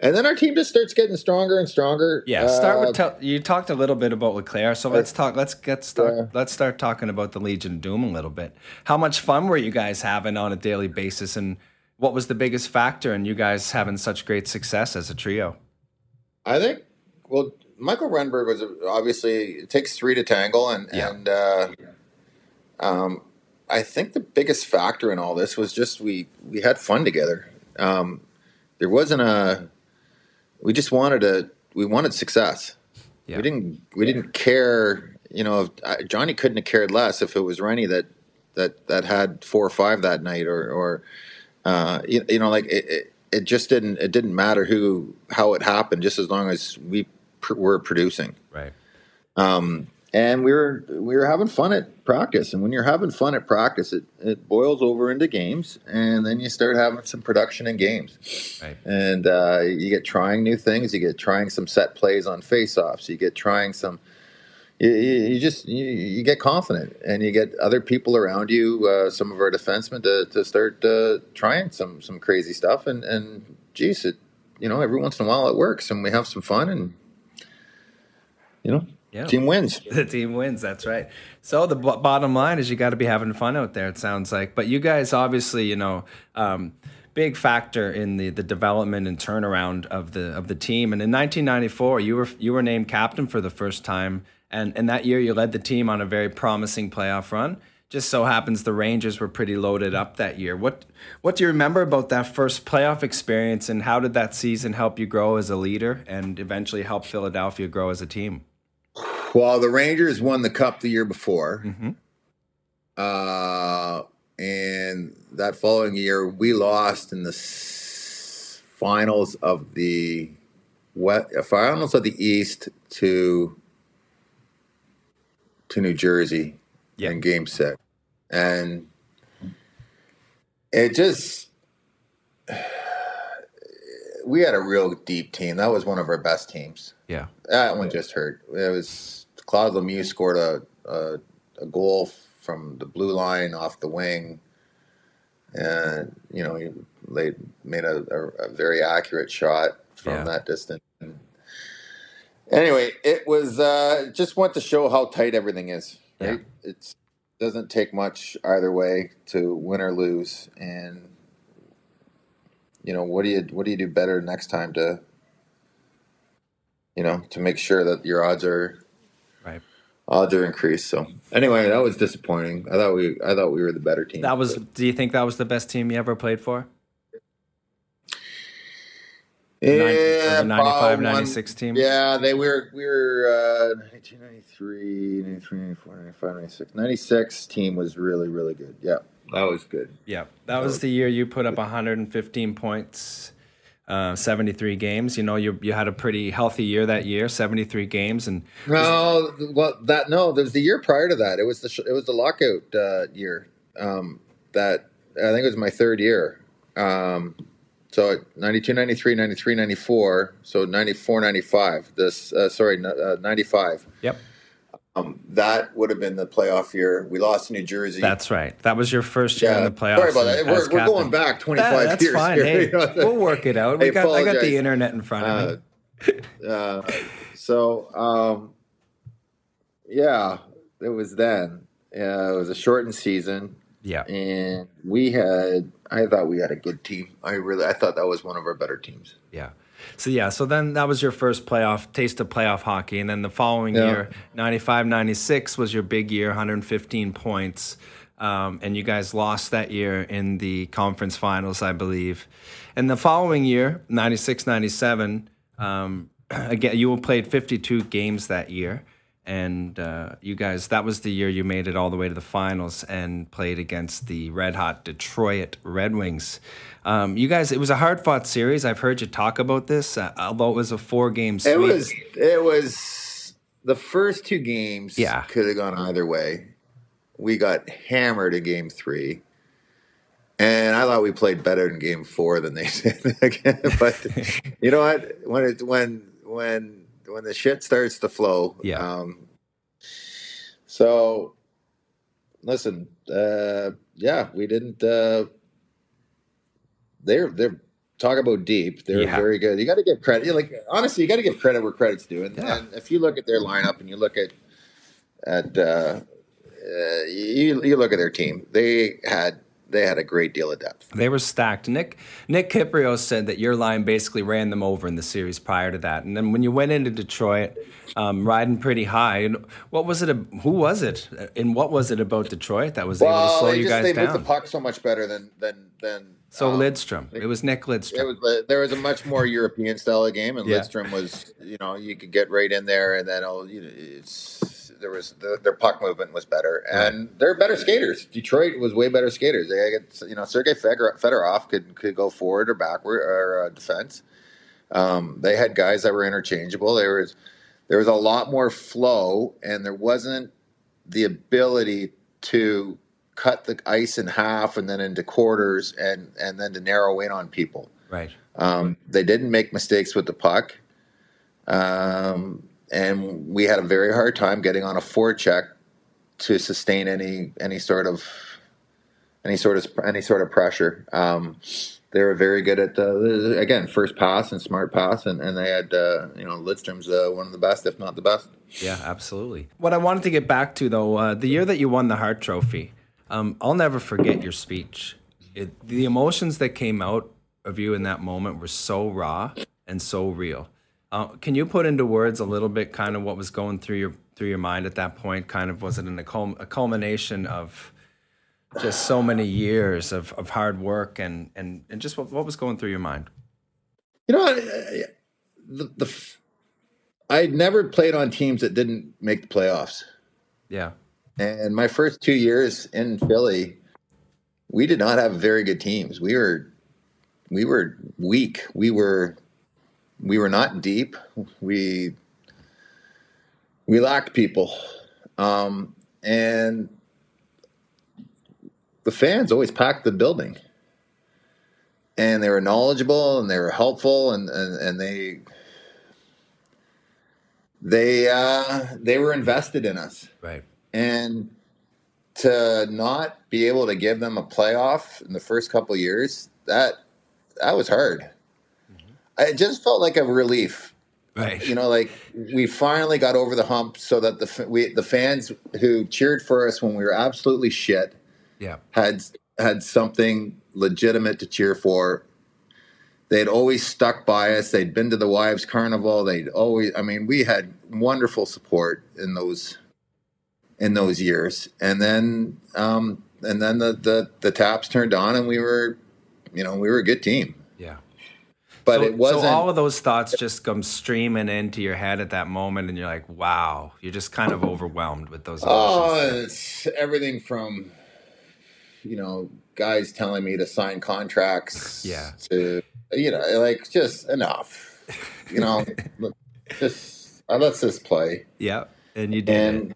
and then our team just starts getting stronger and stronger.
Yeah, start with uh, you talked a little bit about LeClair, so let's talk. Let's get start. Yeah. Let's start talking about the Legion of Doom a little bit. How much fun were you guys having on a daily basis, and what was the biggest factor in you guys having such great success as a trio?
I think, well, Mikael Renberg was obviously it takes three to tangle, and yeah. and uh, um, I think the biggest factor in all this was just we we had fun together. Um, there wasn't a we just wanted a we wanted success. Yeah. We didn't we didn't care. You know, if, uh, Johnny couldn't have cared less if it was Rennie that that that had four or five that night, or or uh, you, you, know, like it, it, it, just didn't it didn't matter who how it happened, just as long as we pr- were producing.
Right.
Um, and we were we were having fun at practice, and when you're having fun at practice, it, it boils over into games, and then you start having some production in games.
Right.
And uh, you get trying new things. You get trying some set plays on face-offs. You get trying some you, you just you, you, get confident and you get other people around you uh, some of our defensemen to, to start uh, trying some some crazy stuff and and geez it you know every once in a while it works and we have some fun and you know
Yeah.
Team wins. <laughs>
The team wins. That's right. So the b- bottom line is you got to be having fun out there. It sounds like, but you guys obviously, you know, um, big factor in the the development and turnaround of the of the team. And in 1994, you were you were named captain for the first time, and and that year you led the team on a very promising playoff run. Just so happens the Rangers were pretty loaded up that year. What what do you remember about that first playoff experience, and how did that season help you grow as a leader, and eventually help Philadelphia grow as a team?
Well, the Rangers won the cup the year before.
Mm-hmm.
Uh, and that following year, we lost in the s- finals of the what finals of the East to to New Jersey
Yeah.
in Game Six, and it just <sighs> we had a real deep team. That was one of our best teams.
Yeah.
That one just hurt. It was Claude Lemieux scored a, a a goal from the blue line off the wing, and you know he laid, made a, a, very accurate shot from
Yeah.
that distance. Anyway, it was uh, just went to show how tight everything is. Right? It doesn't take much either way to win or lose, and you know what do you what do you do better next time to you know to make sure that your odds are
Right.
odds are increased. So anyway, that was disappointing. I thought we I thought we were the better team.
That was. Do you think that was the best team you ever played for? The
yeah,
the 95, 96 team?
Yeah, they were we were uh, 1993, 93, 94, 95, 96. 96 team was really really good. Yeah, that was good.
Yeah, that was the year you put up 115 points, uh, 73 games. You know, you you had a pretty healthy year that year, 73 games, and
No, well, that no, there's the year prior to that. It was the sh- it was the lockout uh, year. Um, that I think it was my third year. Um, so 92, 93, 93, 94. So 94, 95. This uh, sorry, uh, 95.
yep,
Um, that would have been the playoff year. We lost to New Jersey.
that's right. That was your first year in the playoffs.
Sorry about that. We're, we're going back 25
That- that's
years.
fine.
here.
Hey,
You <laughs> know,
we'll work it out. We
I
got, I got the internet in front of me.
Uh, uh, so um, yeah, it was then. Uh, it was a shortened season,
Yeah,
and we had. I thought we had a good team. I really, I thought that was one of our better teams.
yeah. So yeah, so then that was your first playoff taste of playoff hockey, and then the following
Yeah.
year, 95, 96 was your big year, 115 points. Um, and you guys lost that year in the conference finals, I believe. And the following year, 96 97, um, <clears throat> again, you played 52 games that year. And uh, you guys, that was the year you made it all the way to the finals and played against the red hot Detroit Red Wings. Um, you guys, it was a hard fought series. I've heard you talk about this, uh, although it was a four game sweep.
It was. It was the first two games.
Yeah.
could have gone either way. We got hammered in game three. And I thought we played better in game four than they <laughs> did. but <laughs> you know what? When it when when when the shit starts to flow,
Yeah.
Um, so listen, uh, yeah, we didn't. Uh, they're they're talk about deep. They're
Yeah.
very good. You got to give credit. like honestly, you got to give credit where credit's due. And,
Yeah.
and if you look at their lineup and you look at at uh, uh, you you look at their team, they had they had a great deal of depth.
They were stacked. Nick Nick Kypreos said that your line basically ran them over in the series prior to that. And then when you went into Detroit, um, riding pretty high, and what was it? Who was it? And what was it about Detroit that was able to slow
they
you
just
guys
they moved the
down?
puck so much better than than than.
So
um,
Lidstrom. It was Nick
It
Lidstrom.
was there was a much more European style of game, and
Yeah.
Lidstrom was you know you could get right in there, and then oh, you know, it's there was the, their puck movement was better, and they're better skaters. Detroit was way better skaters. They you know Sergei Fedor- Fedorov could could go forward or backward or uh, defense. Um, they had guys that were interchangeable. There was there was a lot more flow, and there wasn't the ability to cut the ice in half and then into quarters and and then to narrow in on people.
right.
Um, they didn't make mistakes with the puck, um, and we had a very hard time getting on a forecheck to sustain any any sort of any sort of any sort of pressure. Um, they were very good at uh, again first pass and smart pass, and, and they had uh, you know Lidstrom's uh, one of the best, if not the best.
Yeah, absolutely. What I wanted to get back to though, uh, the year that you won the Hart Trophy, um, I'll never forget your speech. It, the emotions that came out of you in that moment were so raw and so real. Uh, can you put into words a little bit, kind of what was going through your through your mind at that point? Kind of was it in a, cul- a culmination of just so many years of, of hard work and, and, and just what, what was going through your mind?
You know, the, the I'd never played on teams that didn't make the playoffs.
Yeah.
And my first two years in Philly, we did not have very good teams. We were we were weak. We were we were not deep. We we lacked people. Um, and the fans always packed the building and they were knowledgeable and they were helpful and, and, and they they uh, they were invested in us
right
and to not be able to give them a playoff in the first couple years that that was hard mm-hmm. it just felt like a relief
right
you know like we finally got over the hump so that the we the fans who cheered for us when we were absolutely shit
yeah.
had had something legitimate to cheer for. They'd always stuck by us. They'd been to the wives' carnival. They'd always. I mean, we had wonderful support in those in those years. And then um, and then the, the the taps turned on, and we were, you know, we were a good team.
Yeah.
But
so,
it wasn't.
So all of those thoughts just come streaming into your head at that moment, and you're like, "Wow!" You're just kind of overwhelmed with those.
Emotions. Oh, it's everything from you know, guys telling me to sign contracts.
Yeah.
To you know, like just enough. You know, <laughs> just uh, let's just play.
Yeah, and you did. And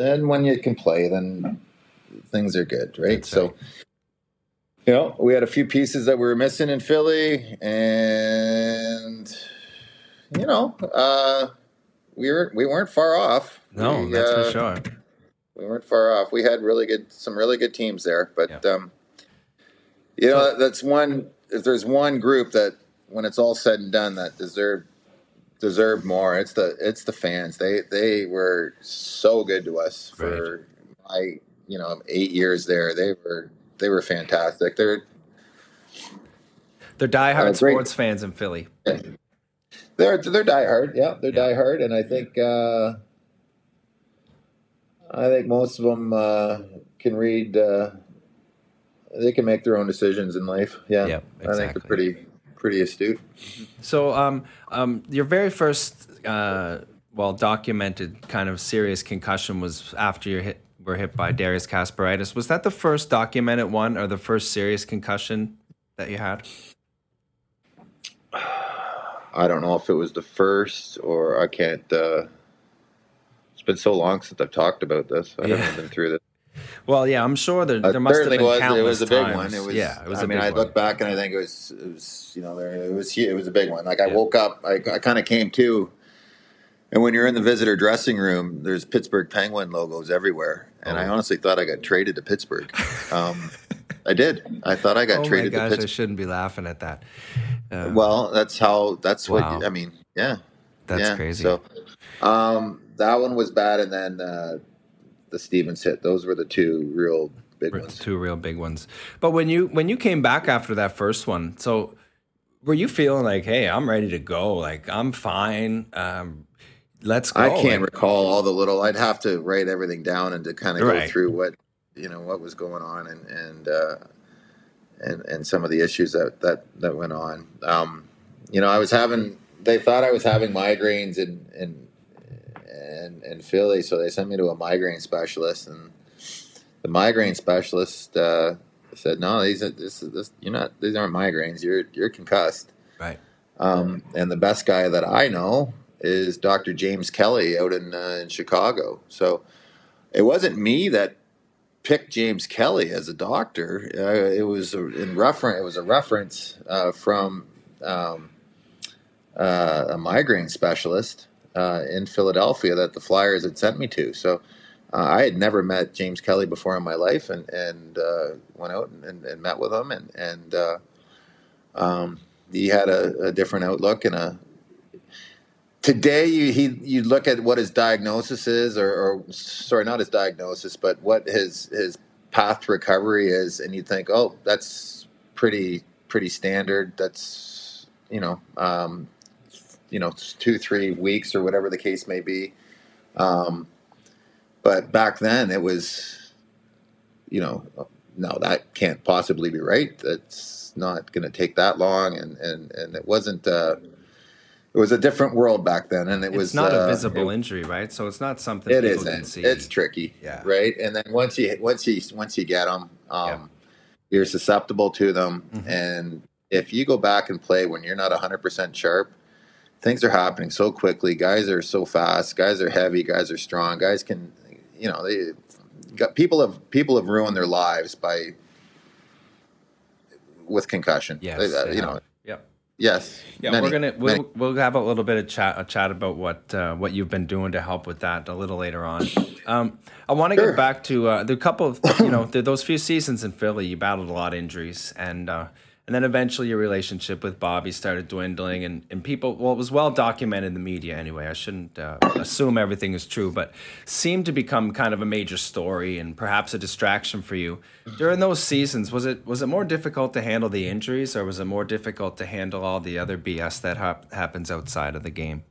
then when you can play, then things are good, right? That's so. Right. You know, we had a few pieces that we were missing in Philly, and you know, uh, we were we weren't far off.
No,
we,
that's uh, for sure
we weren't far off. We had really good, some really good teams there. But yeah. um, you know, that's one. If there's one group that, when it's all said and done, that deserved deserved more, it's the it's the fans. They they were so good to us for right. my you know eight years there. They were they were fantastic. They're
they're diehard uh, sports fans in Philly.
Yeah. <laughs> They're they're diehard. Yeah, they're yeah. diehard, and I think. Uh, I think most of them uh, can read. Uh, they can make their own decisions in life. Yeah,
yep, exactly.
I think they're pretty pretty astute.
So, um, um, your very first, uh, well, documented kind of serious concussion was after you hit were hit by Darius Kasparaitis. Was that the first documented one, or the first serious concussion that you had?
I don't know if it was the first, or I can't. Uh, it's been so long since I've talked about this. I yeah. haven't been through this.
Well, yeah, I'm sure there, there must have been
was,
countless
It was a big
times.
one. It was.
Yeah, it was.
I mean, I
one.
look back and I think it was. It was. You know, there, it was. It was a big one. Like I yeah. woke up. I, I kind of came to. And when you're in the visitor dressing room, there's Pittsburgh Penguin logos everywhere, and oh. I honestly thought I got traded to Pittsburgh. Um, I did. I thought I got <laughs>
oh
traded.
my gosh,
to Pittsburgh. I
shouldn't be laughing at that.
Uh, well, that's how. That's wow. what I mean. Yeah,
that's
yeah.
crazy.
So, um, that one was bad, and then uh, the Stevens hit. Those were the two real big ones.
Two real big ones. But when you when you came back after that first one, so were you feeling like, hey, I'm ready to go? Like I'm fine. Um, let's go.
I can't like, recall all the little. I'd have to write everything down and to kind of right. go through what you know what was going on and and uh, and and some of the issues that that that went on. Um, you know, I was having. They thought I was having migraines and and in, in Philly, so they sent me to a migraine specialist, and the migraine specialist uh, said, "No, these are, this this you're not these aren't migraines. You're you're concussed."
Right.
Um, and the best guy that I know is Dr. James Kelly out in uh, in Chicago. So it wasn't me that picked James Kelly as a doctor. Uh, it was a, in reference. It was a reference uh, from um, uh, a migraine specialist uh, in Philadelphia that the Flyers had sent me to. So uh, I had never met James Kelly before in my life, and and uh, went out and, and, and, met with him, and and uh, um, he had a, a, different outlook and a. Today, you he you look at what his diagnosis is, or, or sorry, not his diagnosis, but what his his path to recovery is, and you think, oh, that's pretty pretty standard. That's you know, um, you know, two three weeks or whatever the case may be. Um, but back then it was, you know, no, that can't possibly be right. That's not going to take that long. And, and, and it wasn't, uh, it was a different world back then, and it
it's
was
not
uh,
a visible it, injury, right? So it's not something
it isn't. It's tricky, yeah. Right, and then once you once you once you get them, um, yeah. you're susceptible to them, mm-hmm. and if you go back and play when you're not 100 percent sharp, things are happening so quickly. Guys are so fast. Guys are heavy. Guys are strong. Guys can you know, they got people have people have ruined their lives by with concussion.
Yes,
uh, you know.
Yep.
Yes.
Yeah, many, we're gonna we'll, many. we'll have a little bit of chat a chat about what uh, what you've been doing to help with that a little later on. Um, I want to sure. get back to uh, the couple of you know <coughs> the, those few seasons in Philly. You battled a lot of injuries and. And then eventually your relationship with Bobby started dwindling, and, and people, well, it was well documented in the media anyway. I shouldn't uh, assume everything is true, but seemed to become kind of a major story and perhaps a distraction for you. During those seasons, was it was it more difficult to handle the injuries, or was it more difficult to handle all the other BS that ha- happens outside of the game?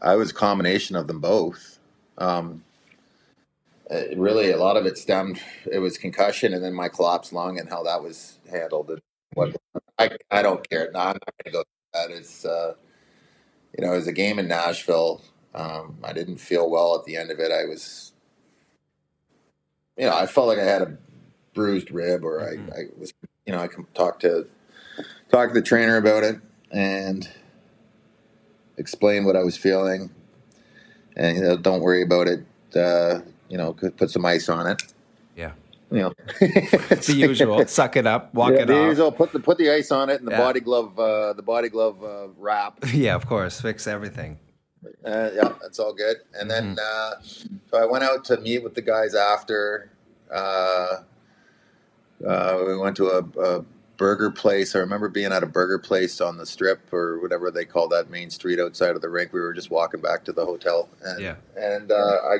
I was a combination of them both. Um, uh, really a lot of it stemmed it was concussion and then my collapsed lung and how that was handled and what I, I don't care. No, I'm not gonna go through that. It's uh, you know it was a game in Nashville. Um, I didn't feel well at the end of it. I was you know I felt like I had a bruised rib or mm-hmm. I, I was you know I can talk to talk to the trainer about it and explain what I was feeling and you know don't worry about it uh, you know, put some ice on it.
Yeah.
You know, it's <laughs>
the usual. Suck it up, walk yeah,
it
the
off. Usual, put the put the ice on it and the yeah. body glove, uh, the body glove uh, wrap. <laughs>
Yeah, of course, fix everything.
Uh, yeah, that's all good. And then mm-hmm. uh, so I went out to meet with the guys after. Uh, uh, we went to a, a, burger place. I remember being at a burger place on the strip or whatever they call that main street outside of the rink. We were just walking back to the hotel, and
yeah.
and I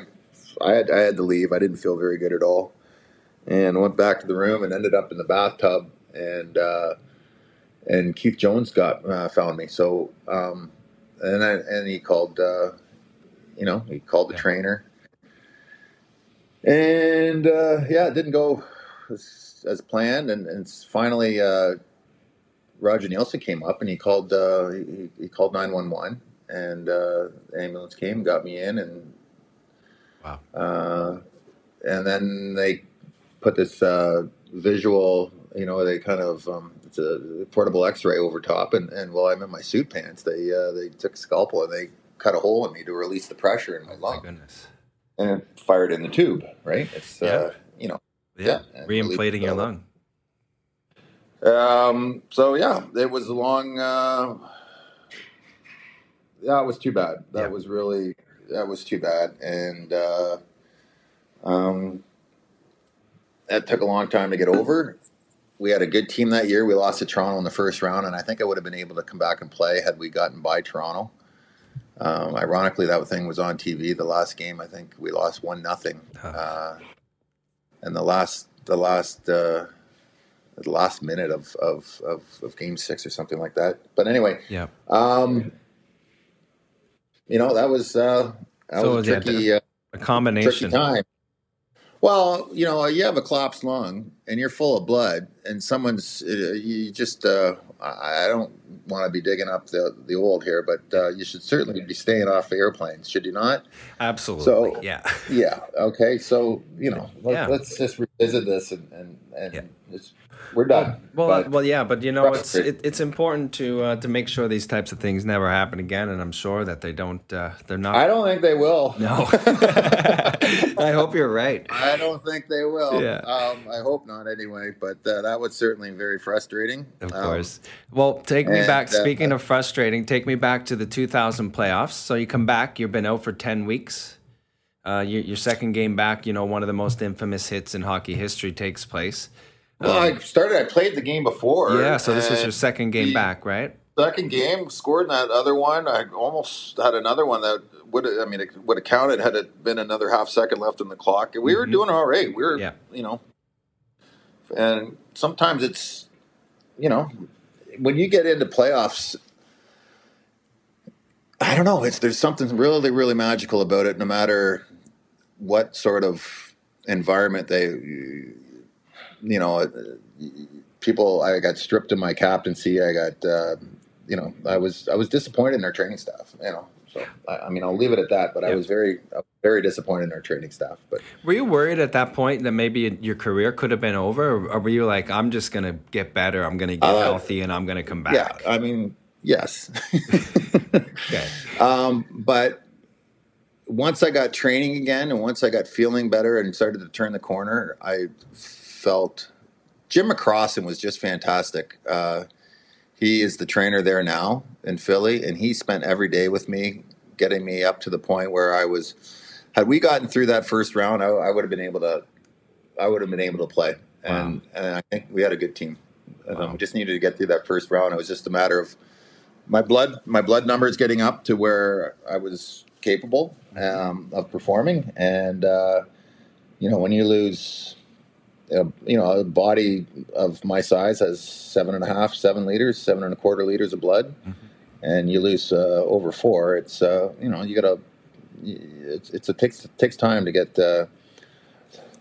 I had I had to leave. I didn't feel very good at all, and went back to the room and ended up in the bathtub. And uh, and Keith Jones got uh, found me. So um, and I, and he called, uh, you know, he called the trainer, and uh, yeah, it didn't go as, as planned. And, and finally, uh, Roger Neilson came up and he called uh, he, he called nine one one, and the ambulance came, got me in, and
Wow.
Uh, and then they put this uh, visual, you know, they kind of um, it's a portable X-ray over top, and, and while I'm in my suit pants, they uh, they took a scalpel and they cut a hole in me to release the pressure in my oh, lung.
My goodness.
And it fired in the tube, right? It's uh, yeah. uh, you know,
yeah, yeah re-inflating your lung.
Um. So yeah, it was a long. Uh, yeah, it was too bad. That yeah. was really that was too bad, and uh, um, that took a long time to get over. We had a good team that year. We lost to Toronto in the first round, and I think I would have been able to come back and play had we gotten by Toronto. Um, ironically, that thing was on TV. The last game, I think we lost one nothing, uh, and the last the last uh, the last minute of, of, of of game six or something like that. But anyway,
yeah.
Um, you know that was uh, that so was a tricky, uh,
a combination
time. Well, you know, you have a collapsed lung and you're full of blood, and someone's uh, you just uh, I don't want to be digging up the the old here, but uh, you should certainly be staying off airplanes, should you not?
Absolutely.
So
yeah,
yeah. Okay, so you know, let, us just revisit this and and, and yeah. We're done.
Well, well, well, yeah, but you know, it's it, it's important to uh, to make sure these types of things never happen again, and I'm sure that they don't. Uh, they're not.
I don't think they will.
No, <laughs> <laughs> I hope you're right.
I don't think they will.
Yeah.
Um, I hope not, anyway. But uh, that was certainly very frustrating.
Of um, course. Well, take me and, back. Speaking uh, of frustrating, take me back to the 2000 playoffs. So you come back. You've been out for 10 weeks. Uh, your, your second game back, you know, one of the most infamous hits in hockey history takes place.
Well, I started. I played the game before.
Yeah, so this was your second game back, right?
Second game, scored in that other one. I almost had another one that would. I mean, it would have counted had it been another half second left in the clock. We were mm-hmm. doing all right. We were,
Yeah.
you know, and sometimes it's, you know, when you get into playoffs. I don't know. It's there's something really, really magical about it. No matter what sort of environment they, you know, people. I got stripped of my captaincy. I got, uh, you know, I was I was disappointed in our training staff. You know, so I, I mean, I'll leave it at that. But I
Yeah.
was very, I was very disappointed in our training staff. But
Were you worried at that point that maybe your career could have been over, or, or were you like, I'm just gonna get better, I'm gonna get
Uh,
healthy, and I'm gonna come back?
yeah, I mean, yes.
Okay. <laughs>
Um, but once I got training again, and once I got feeling better and started to turn the corner, I felt Jim McCrossin was just fantastic. Uh, he is the trainer there now in Philly, and he spent every day with me, getting me up to the point where I was. Had we gotten through that first round, I, I would have been able to. I would have been able to play, and and I think we had a good team. Um, we just needed to get through that first round. It was just a matter of my blood my blood numbers getting up to where I was capable um, of performing, and uh, you know when you lose, you know a body of my size has seven and a half, seven liters, seven and a quarter liters of blood, and you lose uh, over four. It's uh, you know you gotta. It's it's a takes takes time to get uh,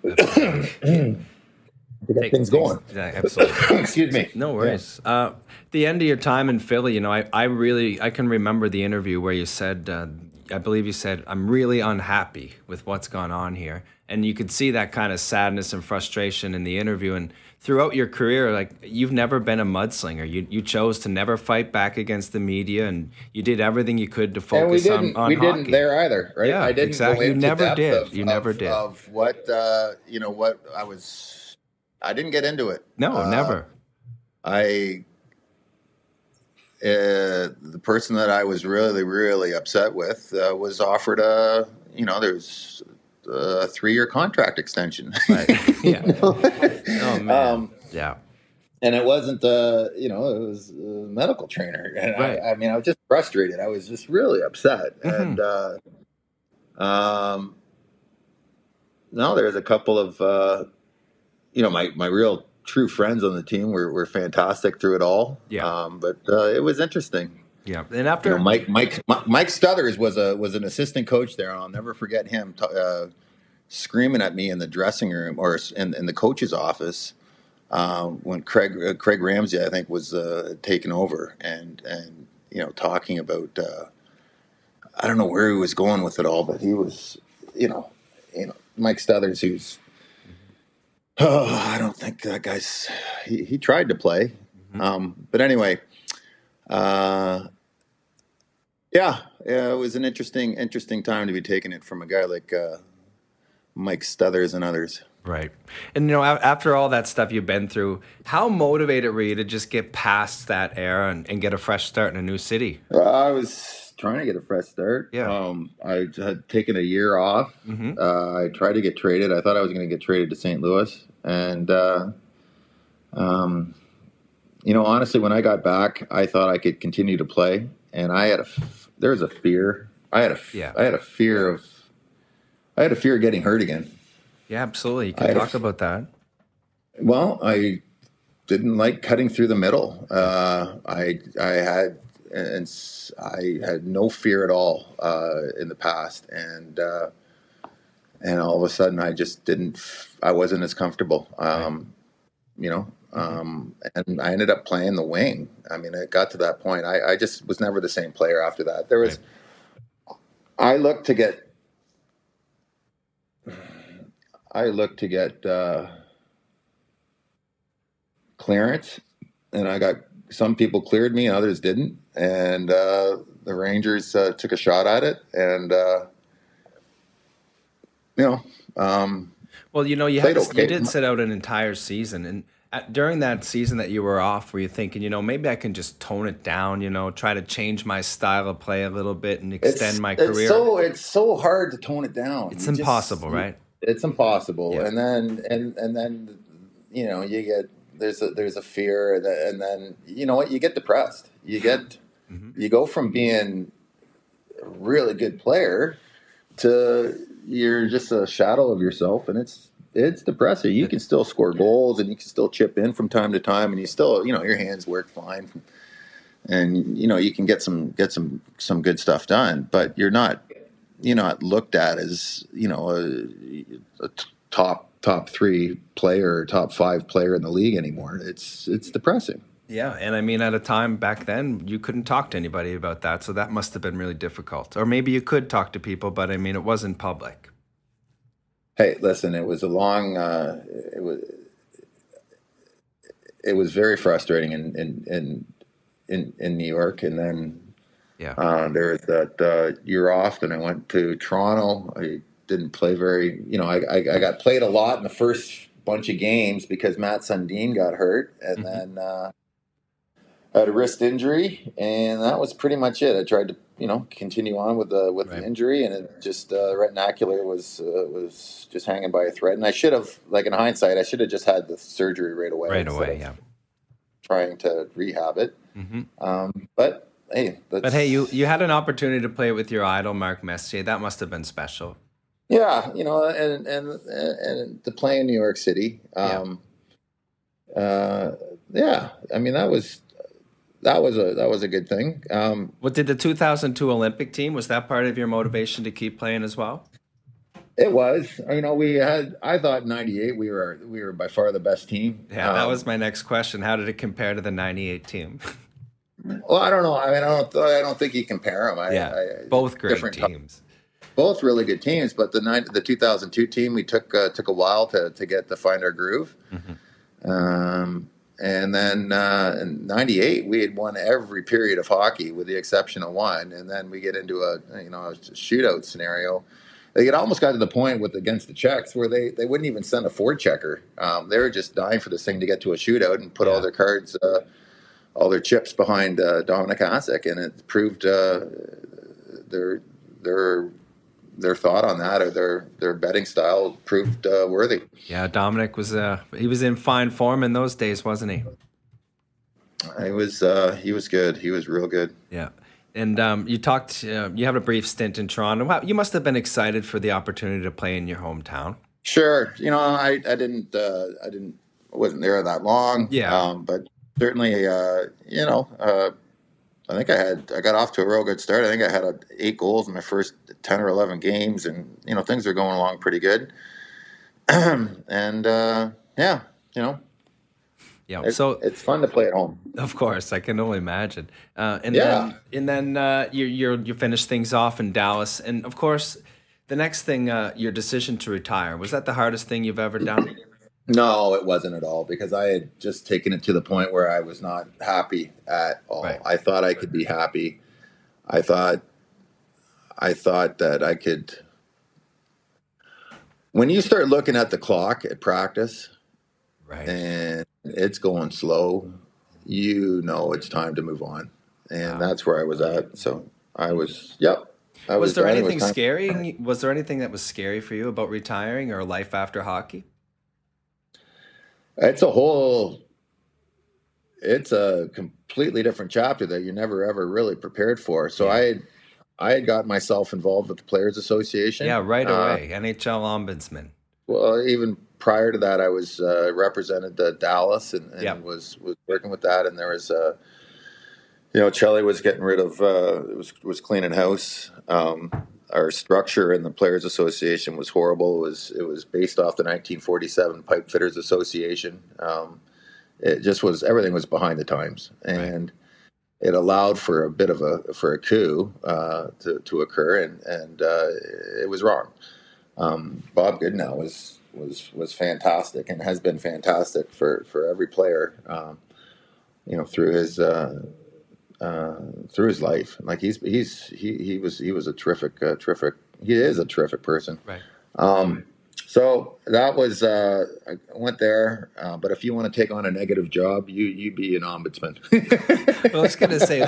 <coughs> to get
Take
things going.
Yeah, absolutely. <coughs>
Excuse me.
No worries. Uh, the end of your time in Philly, you know, I, I really I can remember the interview where you said, uh, I believe you said, I'm really unhappy with what's gone on here, and you could see that kind of sadness and frustration in the interview. And throughout your career, like you've never been a mudslinger. You you chose to never fight back against the media, and you did everything you could to
and we
focus
didn't
on on
we
hockey.
didn't there either right
Yeah,
i didn't
exactly. You never did.
of,
You
of-
never did.
of what uh you know what i was i didn't get into it
no,
Uh,
never.
i uh, the person that i was really really upset with uh, was offered a you know there's a three-year contract extension
Right. <laughs> yeah. Oh man.
um,
yeah.
and it wasn't uh you know it was a medical trainer and
Right.
I, I mean i was just frustrated i was just really upset
Mhm.
and uh um no there's a couple of uh you know my my real true friends on the team were, were fantastic through it all
Yeah.
um but uh it was interesting
Yeah. And
you
after
know, Mike, Mike, Mike Stothers was a was an assistant coach there, and I'll never forget him t- uh, screaming at me in the dressing room or in, in the coach's office um, when Craig uh, Craig Ramsay, I think, was uh, taking over, and and you know talking about uh, I don't know where he was going with it all, but he was you know you know Mike Stothers, who's oh, I don't think that guy's he, he tried to play, um, but anyway. Uh, yeah, yeah, it was an interesting, interesting time to be taking it from a guy like uh, Mike Stothers and others.
Right. And you know, after all that stuff you've been through, how motivated were you to just get past that era and, and get a fresh start in a new city?
Uh, I was trying to get a fresh start.
Yeah.
Um, I had taken a year off.
hmm
Uh, I tried to get traded. I thought I was going to get traded to St. Louis, and uh, um, you know, honestly, when I got back, I thought I could continue to play, and I had a f- there was a fear. I had a f-
Yeah.
I had a fear of I had a fear of getting hurt again.
Yeah, absolutely. You can
I-
talk about that.
Well, I didn't like cutting through the middle. Uh, I I had and I had no fear at all uh, in the past, and uh, and all of a sudden I just didn't. I wasn't as comfortable. Um, you know, um, and I ended up playing the wing. I mean, it got to that point. I, I just was never the same player after that. There was. I looked to get. I looked to get. Uh, clearance, and I got some people cleared me, and others didn't, and uh, the Rangers uh, took a shot at it, and uh, you know, um,
Well, you know, you had
okay.
you did sit out an entire season, and At, during that season that you were off, were you thinking, you know, maybe I can just tone it down, you know, try to change my style of play a little bit and extend
it's,
my
it's
career?
so it's so hard to tone it down.
it's
You just-
impossible, right?
It's impossible.
Yeah.
And then and and then you know you get there's a there's a fear that, and then you know what you get depressed. You get
Mm-hmm.
you go from being a really good player to you're just a shadow of yourself, and it's it's depressing. You can still score goals, and you can still chip in from time to time, and you still you know your hands work fine, and you know you can get some get some some good stuff done, but you're not you're not looked at as you know a top top three player, or top five player in the league anymore. It's it's depressing.
Yeah, and I mean, at a time back then, you couldn't talk to anybody about that, so that must have been really difficult. Or maybe you could talk to people, but I mean, it wasn't public.
Hey, listen, it was a long. Uh, it was. It was very frustrating in in in in, in New York, and then
Yeah,
uh, there was that uh, year off, and I went to Toronto. I didn't play very. You know, I, I I got played a lot in the first bunch of games because Mats Sundin got hurt, and
Mhm.
then uh, I had a wrist injury, and that was pretty much it. I tried to you know continue on with the with
Right.
the injury, and it just uh, retinacular was uh, was just hanging by a thread. And I should have, like in hindsight, I should have just had the surgery right away.
right away. Yeah.
Trying to rehab it,
hmm
um, but hey, that's,
But hey, you you had an opportunity to play with your idol, Mark Messier. That must have been special.
Yeah, you know, and and and to play in New York City, um, uh, yeah. I mean, that was that was a that was a good thing. Um,
What did the 2002 Olympic team? Was that part of your motivation to keep playing as well?
it was, you know, we had. I thought '98 we were we were by far the best team.
Yeah, that
Um,
was my next question. How did it compare to the 98 team?
Well, I don't know. I mean, I don't. I don't think you compare them. I,
yeah,
I,
both great
top-
teams.
both really good teams. But the nine, the 2002 team, we took uh, took a while to to get to find our groove.
Mhm.
Um, and then uh, in '98, we had won every period of hockey with the exception of one. And then we get into a you know a shootout scenario. They had almost got to the point with against the Czechs where they, they wouldn't even send a forward checker. Um, they were just dying for this thing to get to a shootout and put
Yeah.
all their cards, uh, all their chips behind uh, Dominik Hasek, and it proved uh, their their their thought on that or their their betting style proved uh, worthy.
Yeah, Dominik was uh, he was in fine form in those days, wasn't he?
He was uh, he was good. He was real good.
Yeah. And um, you talked. Uh, you have a brief stint in Toronto. Wow, you must have been excited for the opportunity to play in your hometown.
Sure, you know I I didn't uh, I didn't wasn't there that long.
Yeah.
um, but certainly uh, you know uh, I think I had I got off to a real good start. I think I had uh eight goals in my first ten or eleven games, and you know things are going along pretty good. <clears throat> and uh, yeah, you know
Yeah.
it's,
so
it's fun to play at home.
Of course, I can only imagine. Uh, and
Yeah.
then, and then uh, you you you finish things off in Dallas, and of course, the next thing, uh, your decision to retire was that the hardest thing you've ever done?
No, it wasn't at all because I had just taken it to the point where I was not happy at all.
Right.
I thought I could be happy. I thought I thought that I could when you start looking at the clock at practice
Right.
and it's going slow, you know it's time to move on. And
Wow.
that's where I was at. So I was yep. I
Was there
done. Was
anything
time-
scary? Was there anything that was scary for you about retiring or life after hockey?
It's a whole. It's a completely different chapter that you never ever really prepared for. So
Yeah.
I, had, I had got myself involved with the Players Association.
Yeah, right
Uh,
away. NHL ombudsman.
well, even prior to that, I was uh, represented the Dallas and, and
Yeah.
was was working with that. And there was, uh, you know, Chelly was getting rid of uh, was was cleaning house. Um, our structure in the Players Association was horrible. It was it was based off the 1947 Pipe Fitters Association. Um, it just was everything was behind the times, and it allowed for a bit of a for a coup uh, to to occur, and and uh, it was wrong. Um, Bob Goodenow was was was fantastic and has been fantastic for for every player. Um, you know, through his uh, uh, through his life, like he's he's he he was he was a terrific uh, terrific. He is a terrific person.
Right.
Um, So that was uh, I went there. Uh, but if you want to take on a negative job, you you be an ombudsman. <laughs>
well, I was going to say,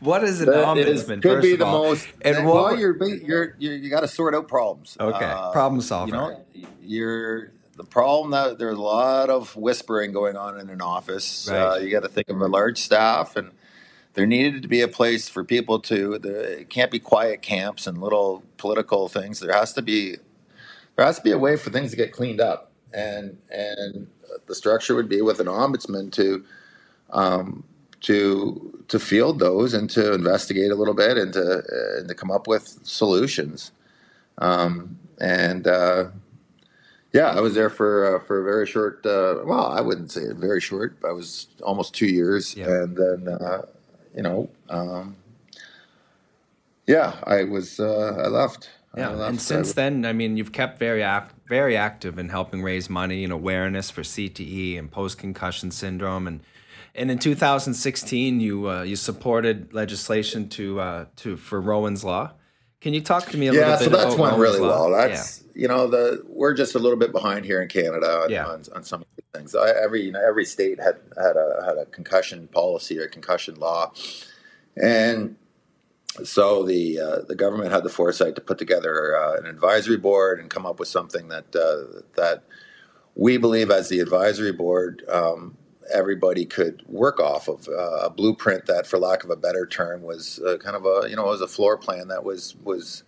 what is an
That
ombudsman?
is- could be the
all?
most.
And
well,
what?
you're you're, you're you got to sort out problems.
Okay,
Uh,
problem solver.
You know, you're the problem that there's a lot of whispering going on in an office. Uh,
Right.
you got to think of a large staff, and there needed to be a place for people to. There it can't be quiet camps and little political things. There has to be there has to be a way for things to get cleaned up, and and the structure would be with an ombudsman to. Um, to to field those and to investigate a little bit and to uh, and to come up with solutions. Um, and uh, yeah, I was there for uh, for a very short. Uh, well, I wouldn't say very short. I was almost two years,
Yeah.
and then uh, you know, um, yeah, I was. Uh, I left. I
Yeah,
left.
and
I
since
was-
then, I mean, you've kept very act, very active in helping raise money and awareness for CTE and post concussion syndrome, and and in 2016, you uh, you supported legislation to uh, to for Rowan's Law. Can you talk to me a
yeah,
little
so
bit
that's
about
went really well. That's you know the we're just a little bit behind here in Canada on,
Yeah.
on, on some of these things. I, every you know every state had had a had a concussion policy or concussion law, and so the uh, the government had the foresight to put together uh, an advisory board and come up with something that uh, that we believe as the advisory board. Um, Everybody could work off of. Uh, a blueprint that, for lack of a better term, was uh, kind of a you know was a floor plan that was was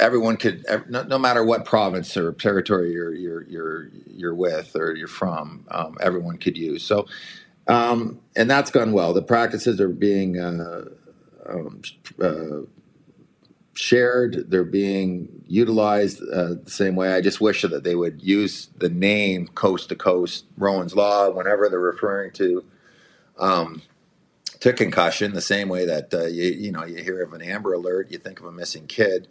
everyone could no, no matter what province or territory you're you're you're you're with or you're from um, everyone could use. So um, and that's gone well. The practices are being uh, um, uh, shared they're being utilized uh, the same way i just wish that they would use the name coast to coast rowan's law whenever they're referring to um, to concussion the same way that uh, you you know you hear of an amber alert you think of a missing kid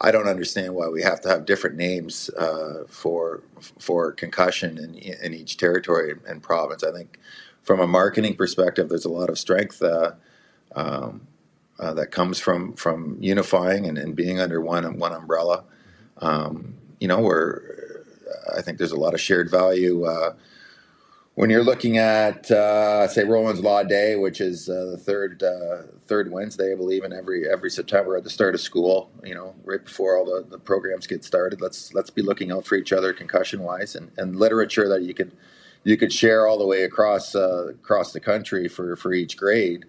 I don't understand why we have to have different names uh, for for concussion in, in each territory and province. I think from a marketing perspective, there's a lot of strength uh, um, uh, that comes from from unifying and, and being under one one umbrella. Um, you know, where I think there's a lot of shared value. Uh, when you're looking at, uh, say, Rowan's Law Day, which is uh, the third uh, third Wednesday, I believe, in every every September at the start of school, you know, right before all the, the programs get started, let's let's be looking out for each other concussion wise, and, and literature that you could you could share all the way across across the country for for each grade,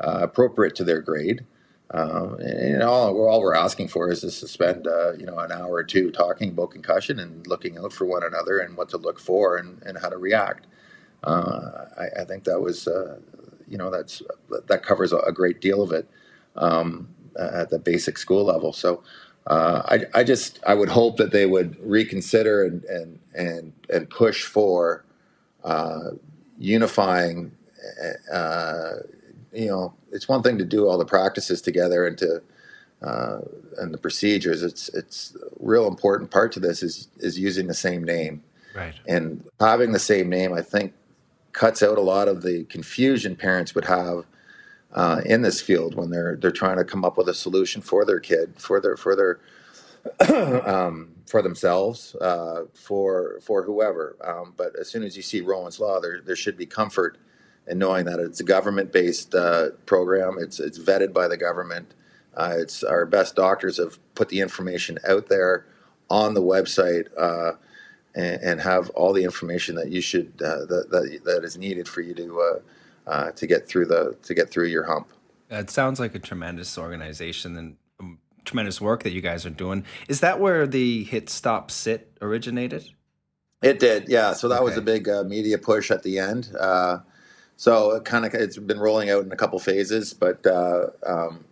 appropriate to their grade. Um, and all, all we're asking for is to spend, uh, you know, an hour or two talking about concussion and looking out for one another and what to look for and, and how to react. Uh, I, I think that was, uh, you know, that's that covers a, a great deal of it um, at the basic school level. So uh, I, I just I would hope that they would reconsider and and and, and push for uh, unifying. You know, it's one thing to do all the practices together and to uh, and the procedures. It's it's a real important part to this is is using the same name
Right.
and having the same name. I think cuts out a lot of the confusion parents would have uh, in this field when they're they're trying to come up with a solution for their kid, for their for their <coughs> um, for themselves, uh, for for whoever. Um, but as soon as you see Rowan's Law, there there should be comfort in knowing that it's a government based uh, program. It's it's vetted by the government. Uh, it's our best doctors have put the information out there on the website. Uh, and, and have all the information that you should uh, that, that that is needed for you to uh, uh, to get through the to get through your hump.
It sounds like a tremendous organization and um, tremendous work that you guys are doing. Is that where the hit stop sit originated?
It did, yeah. So that was a big uh, media push at the end. So it kind of it's been rolling out in a couple phases, but uh, um,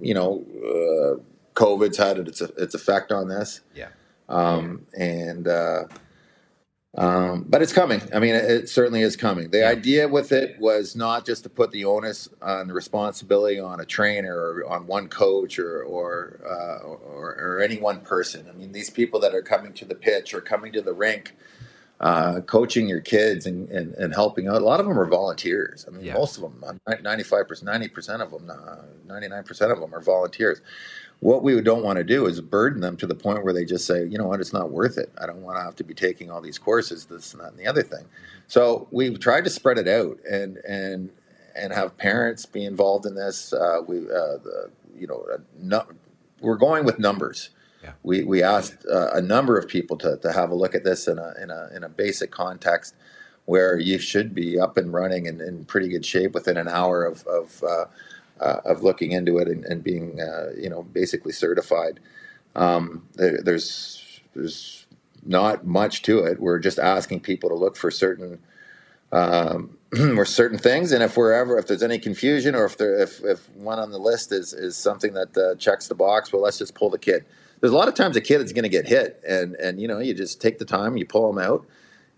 you know, uh, COVID's had its its effect on this.
Yeah.
um, and uh, um, but it's coming. I mean, it, it certainly is coming. The
Yeah.
idea with it was not just to put the onus on the responsibility on a trainer or on one coach or or, uh, or or any one person. I mean, these people that are coming to the pitch or coming to the rink. Uh, coaching your kids and, and, and helping out. A lot of them are volunteers. I mean,
Yeah.
most of them, 95%, 90% of them, uh, 99% of them are volunteers what we don't want to do is burden them to the point where they just say, you know what, it's not worth it. I don't want to have to be taking all these courses, this and that and the other thing. So we've tried to spread it out and and and have parents be involved in this. Uh, we, uh, the, you know, no, we're going with numbers. We we asked uh, a number of people to, to have a look at this in a in a in a basic context where you should be up and running and in pretty good shape within an hour of of uh, uh, of looking into it and, and being uh, you know basically certified. Um, there, there's there's not much to it. We're just asking people to look for certain um, <clears throat> or certain things, and if we're ever if there's any confusion or if there if, if one on the list is is something that uh, checks the box, well, let's just pull the kid. There's a lot of times a kid is going to get hit, and and you know you just take the time, you pull them out,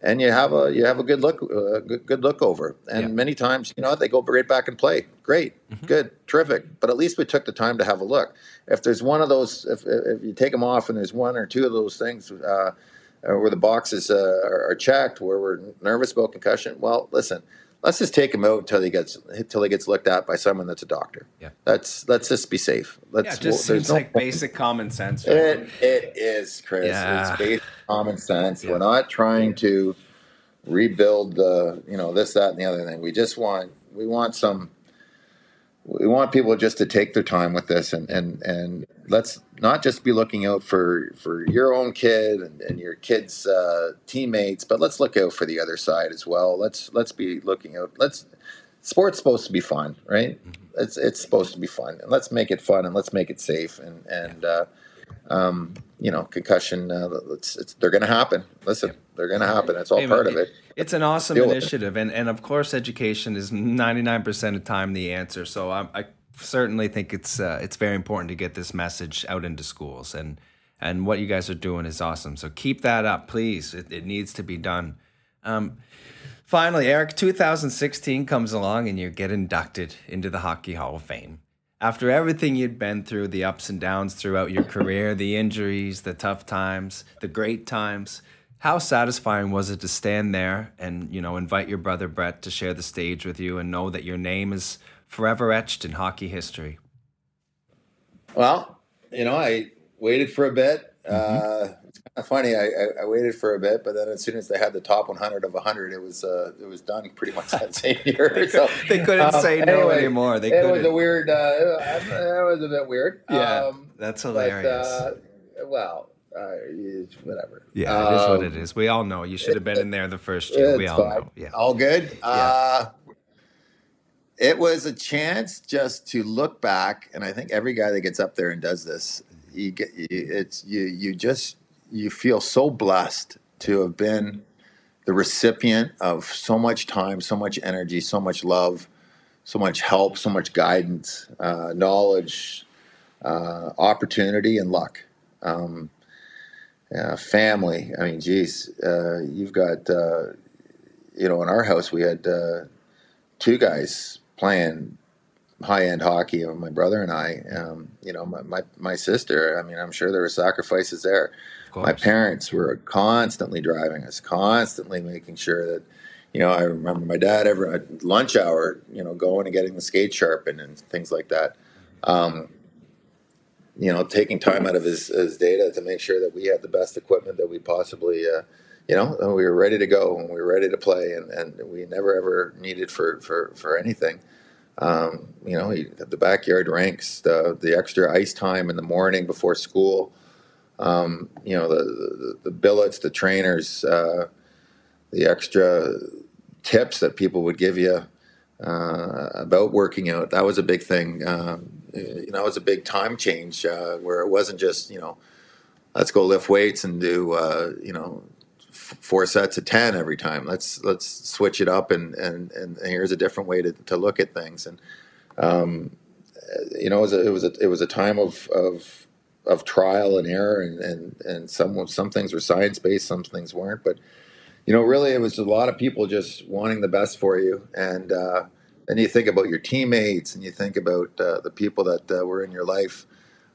and you have a you have a good look uh, good, good look over. And
Yeah.
many times, you know, they go right back and play. Great, good, terrific. But at least we took the time to have a look. If there's one of those, if if you take them off and there's one or two of those things. Uh, uh, where the boxes uh, are, are checked, where we're nervous about concussion. Well, listen, let's just take him out until he gets until he gets looked at by someone that's a doctor.
Yeah.
Let's let's just be safe. Let's.
Yeah, it just
well,
seems
no
like
point-
basic common sense. right?
It it is, Chris.
Yeah.
It's basic common sense.
Yeah.
We're not trying to rebuild the you know this that and the other thing. We just want we want some. We want people just to take their time with this and, and, and let's not just be looking out for, for your own kid and, and your kid's uh, teammates, but let's look out for the other side as well. Let's let's be looking out. Let's sports supposed to be fun, right? It's it's supposed to be fun, and let's make it fun and let's make it safe. And and uh, um, you know, concussion, uh, it's, it's they're going to happen. Listen, they're going to happen. It's all
Hey,
part
man,
of it.
It's an awesome
Deal
initiative, and, and of course, education is ninety nine percent of the time the answer. So I, I certainly think it's uh, it's very important to get this message out into schools, and and what you guys are doing is awesome. So keep that up, please. It, it needs to be done. Um, finally, Eric, 2016 comes along, and you get inducted into the Hockey Hall of Fame. After everything you'd been through, the ups and downs throughout your career, the injuries, the tough times, the great times, how satisfying was it to stand there and, you know, invite your brother Brett to share the stage with you and know that your name is forever etched in hockey history?
Well, you know, I waited for a bit.
Mm-hmm.
Uh, it's kind of funny. I, I, I waited for a bit, but then as soon as they had the top 100 of 100, it was uh, it was done pretty much that <laughs> same year. so
They couldn't
um,
say no
anyway,
anymore. They
it was
couldn't.
a weird. Uh, it was a bit weird.
Yeah,
Um,
that's
but,
hilarious.
uh, well, uh, whatever.
yeah, it is what it
Um,
is. We all know you should have been in there the first year. We all
fine.
know. Yeah.
All good. Uh, it was a chance just to look back, and I think every guy that gets up there and does this, you get you, it's you you just you feel so blessed to have been the recipient of so much time, so much energy, so much love, so much help, so much guidance, uh, knowledge, uh, opportunity, and luck. Um, uh, family. I mean, geez, uh, you've got, uh, you know, in our house, we had uh, two guys playing high end hockey, uh, my brother and I. Um, you know, my, my, my sister, I mean, I'm sure there were sacrifices there. My parents were constantly driving us, constantly making sure that, you know, I remember my dad every lunch hour, you know, going and getting the skate sharpened and things like that. Um, you know, taking time out of his, his data to make sure that we had the best equipment that we possibly, uh, you know, we were ready to go and we were ready to play, and, and we never ever needed for for for anything. Um, you know, he- the backyard ranks, the the extra ice time in the morning before school. Um, you know, the, the the billets, the trainers, uh, the extra tips that people would give you uh, about working out. That was a big thing. Um, you know, it was a big time change uh, where it wasn't just you know, let's go lift weights and do uh, you know f- four sets of ten every time. Let's let's switch it up and and, and here's a different way to, to look at things. And um, you know, it was a, it was a, it was a time of of of trial and error, and and and some some things were science based, some things weren't, but you know, really, it was a lot of people just wanting the best for you, and uh, then you think about your teammates, and you think about uh, the people that uh, were in your life.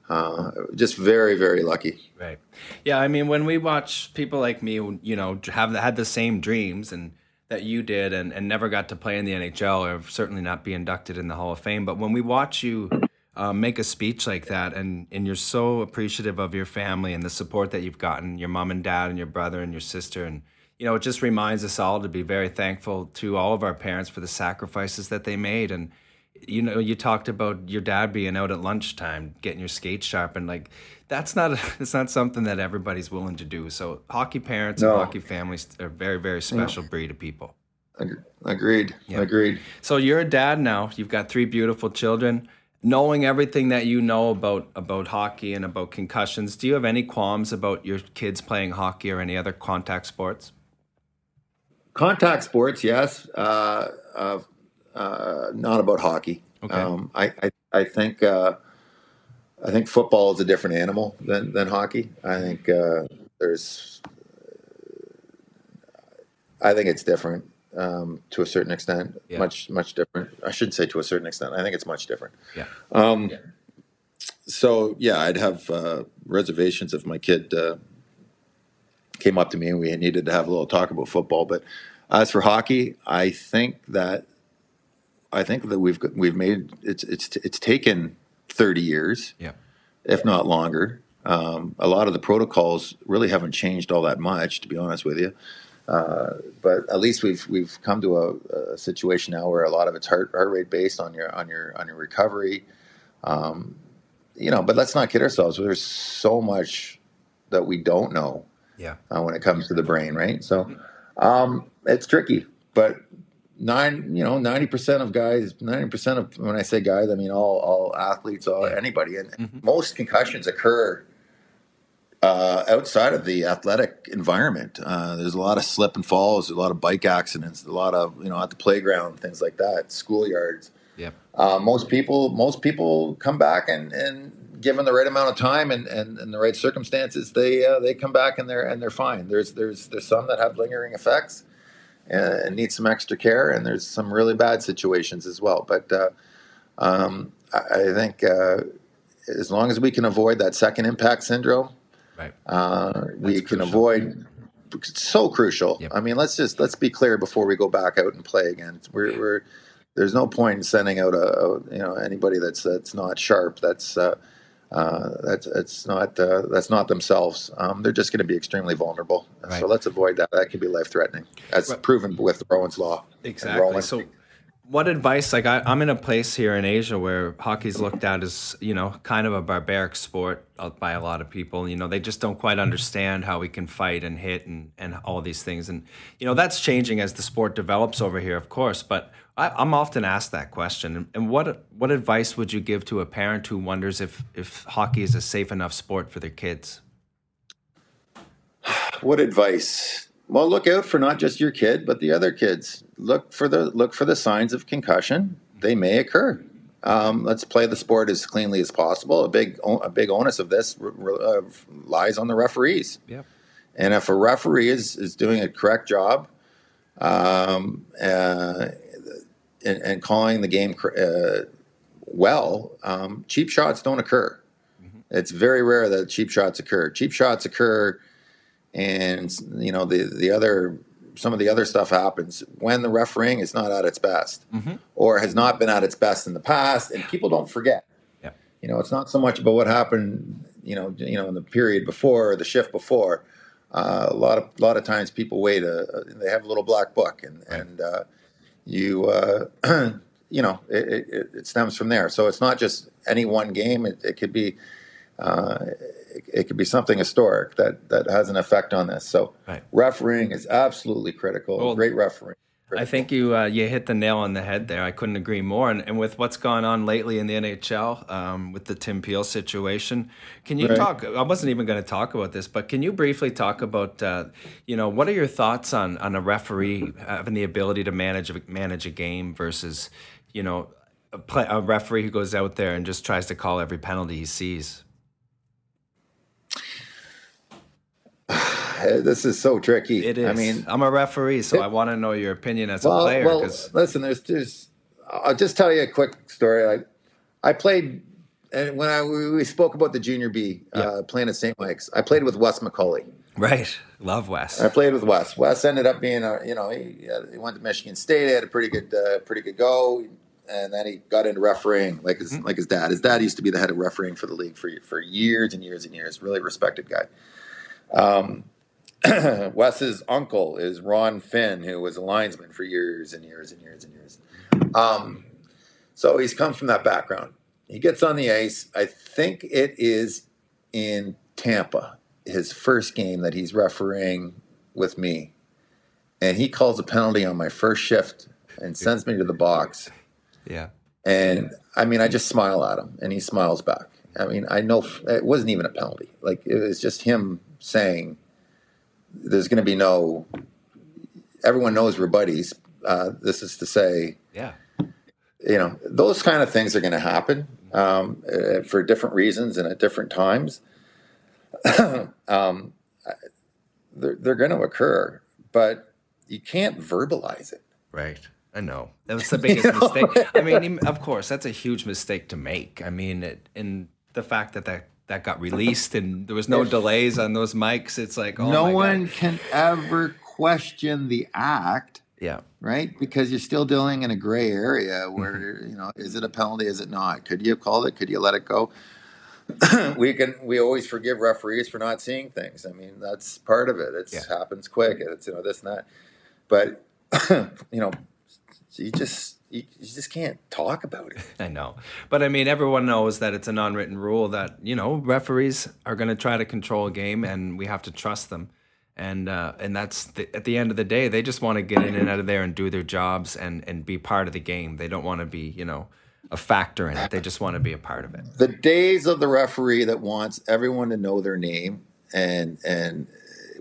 Uh, just very, very lucky.
Right. Yeah. I mean, when we watch people like me, you know, have had the same dreams and that you did, and, and never got to play in the NHL, or certainly not be inducted in the Hall of Fame. But when we watch you uh, make a speech like that, and and you're so appreciative of your family and the support that you've gotten, your mom and dad, and your brother and your sister, and you know, it just reminds us all to be very thankful to all of our parents for the sacrifices that they made. And you know, you talked about your dad being out at lunchtime, getting your skates sharpened. Like that's not <laughs> it's not something that everybody's willing to do. So hockey parents no. and hockey families are very very special no. breed of people.
Agreed. Yeah. Agreed.
So you're a dad now. You've got three beautiful children. Knowing everything that you know about about hockey and about concussions, do you have any qualms about your kids playing hockey or any other contact sports?
Contact sports, yes. Uh, uh, uh, not about hockey. Okay. Um, I, I, I think uh, I think football is a different animal than, than hockey. I think uh, there's I think it's different um, to a certain extent. Yeah. Much much different. I shouldn't say to a certain extent. I think it's much different.
Yeah.
Um, yeah. So yeah, I'd have uh, reservations if my kid uh, came up to me and we needed to have a little talk about football. But as for hockey, I think that I think that we've we've made it's it's it's taken thirty years,
yeah,
if not longer. Um, a lot of the protocols really haven't changed all that much, to be honest with you. Uh, but at least we've we've come to a, a, situation now where a lot of it's heart heart rate based on your on your on your recovery. Um, you know, but let's not kid ourselves. There's so much that we don't know.
Yeah.
Uh, when it comes to the brain, right? So um, it's tricky, but nine, you know, ninety percent of guys, ninety percent of when I say guys, I mean all all athletes, all anybody, and mm-hmm. most concussions occur uh, outside of the athletic environment. Uh, there's a lot of slip and falls, a lot of bike accidents, a lot of you know at the playground, things like that, schoolyards.
Yeah.
Uh, most people, most people come back and and given the right amount of time and, and, and the right circumstances, they uh, they come back and they're and they're fine. There's there's there's some that have lingering effects and need some extra care. And there's some really bad situations as well. But uh, um, I, I, think uh, as long as we can avoid that second impact syndrome,
right.
uh, we can avoid. It's so crucial. Yep. I mean, let's just let's be clear before we go back out and play again. We're, we're there's no point in sending out a, a, you know anybody that's that's not sharp. That's uh, uh, that's it's not uh, that's not themselves. Um, they're just going to be extremely vulnerable. Right. So let's avoid that. That can be life threatening, as right. proven with Rowan's law.
Exactly. So, what advice? Like I, am in a place here in Asia where hockey's looked at as you know kind of a barbaric sport by a lot of people. You know, they just don't quite understand how we can fight and hit and and all these things. And you know that's changing as the sport develops over here, of course. But I, am often asked that question. And what what advice would you give to a parent who wonders if if hockey is a safe enough sport for their kids? <sighs>
What advice? Well, look out for not just your kid, but the other kids. Look for the look for the signs of concussion. They may occur. Um, let's play the sport as cleanly as possible. A big a big onus of this uh, lies on the referees.
Yeah.
And if a referee is is doing a correct job, um, uh, and, and calling the game uh, well, um, cheap shots don't occur. Mm-hmm. It's very rare that cheap shots occur. Cheap shots occur, and you know the the other some of the other stuff happens when the refereeing is not at its best mm-hmm. or has not been at its best in the past, and people don't forget.
Yeah.
You know, it's not so much about what happened. You know, you know, in the period before or the shift before. Uh, a lot of a lot of times people wait. A, a, they have a little black book, and right. and uh, you uh, <clears throat> you know it, it, it, stems from there. So it's not just any one game. It, it could be uh, it, it, could be something historic that that has an effect on this. So right. refereeing is absolutely critical. Well, Great refereeing.
I think you uh, you hit the nail on the head there. I couldn't agree more. And, and with what's gone on lately in the NHL um, with the Tim Peel situation, can you right. talk? I wasn't even going to talk about this, but can you briefly talk about uh, you know what are your thoughts on on a referee having the ability to manage manage a game versus you know a, play, a referee who goes out there and just tries to call every penalty he sees? <laughs>
this is so tricky.
It is.
I mean,
I'm a referee, so it, I want to know your opinion as well, a player.
Well, cause... listen, there's just. I'll just tell you a quick story. I, I played, and when I we spoke about the junior B uh, playing at St. Mike's, I played with Wes McCauley.
Right, love Wes.
I played with Wes. Wes ended up being a, you know, he, he went to Michigan State. He had a pretty good, uh, pretty good go. and then he got into refereeing, like his like his dad. His dad used to be the head of refereeing for the league for for years and years and years. Really respected guy. Um, <clears throat> Wes's uncle is Ron Finn, who was a linesman for years and years and years and years. Um, so he's come from that background. He gets on the ice. I think it is in Tampa, his first game that he's refereeing with me. And he calls a penalty on my first shift and sends me to the box.
Yeah.
And I mean, I just smile at him and he smiles back. I mean, I know it wasn't even a penalty. Like, it was just him saying, there's going to be no, everyone knows we're buddies. Uh, this is to say,
Yeah.
you know, those kind of things are going to happen um, uh, for different reasons and at different times. <coughs> um, they're they're going to occur, but you can't verbalize it.
Right. I know. That was the <laughs> biggest mistake. I mean, of course, that's a huge mistake to make. I mean, it, in the fact that, that that got released and there was no delays on those mics, it's like, oh
no one
God.
can ever question the act,
Yeah.
right? Because you're still dealing in a gray area mm-hmm. where you know, is it a penalty? Is it not? Could you have called it? Could you let it go? <clears throat> we can. We always forgive referees for not seeing things. I mean, that's part of it. It
Yeah.
happens quick. It's you know this and that. But <clears throat> you know, you just you, you just can't talk about it. <laughs>
I know. But I mean, everyone knows that it's an unwritten rule that, you know, referees are going to try to control a game and we have to trust them. And uh, and that's the, at the end of the day, they just want to get in and out of there and do their jobs and, and be part of the game. They don't want to be, you know, a factor in it. They just want to be a part of it.
the days of the referee that wants everyone to know their name and and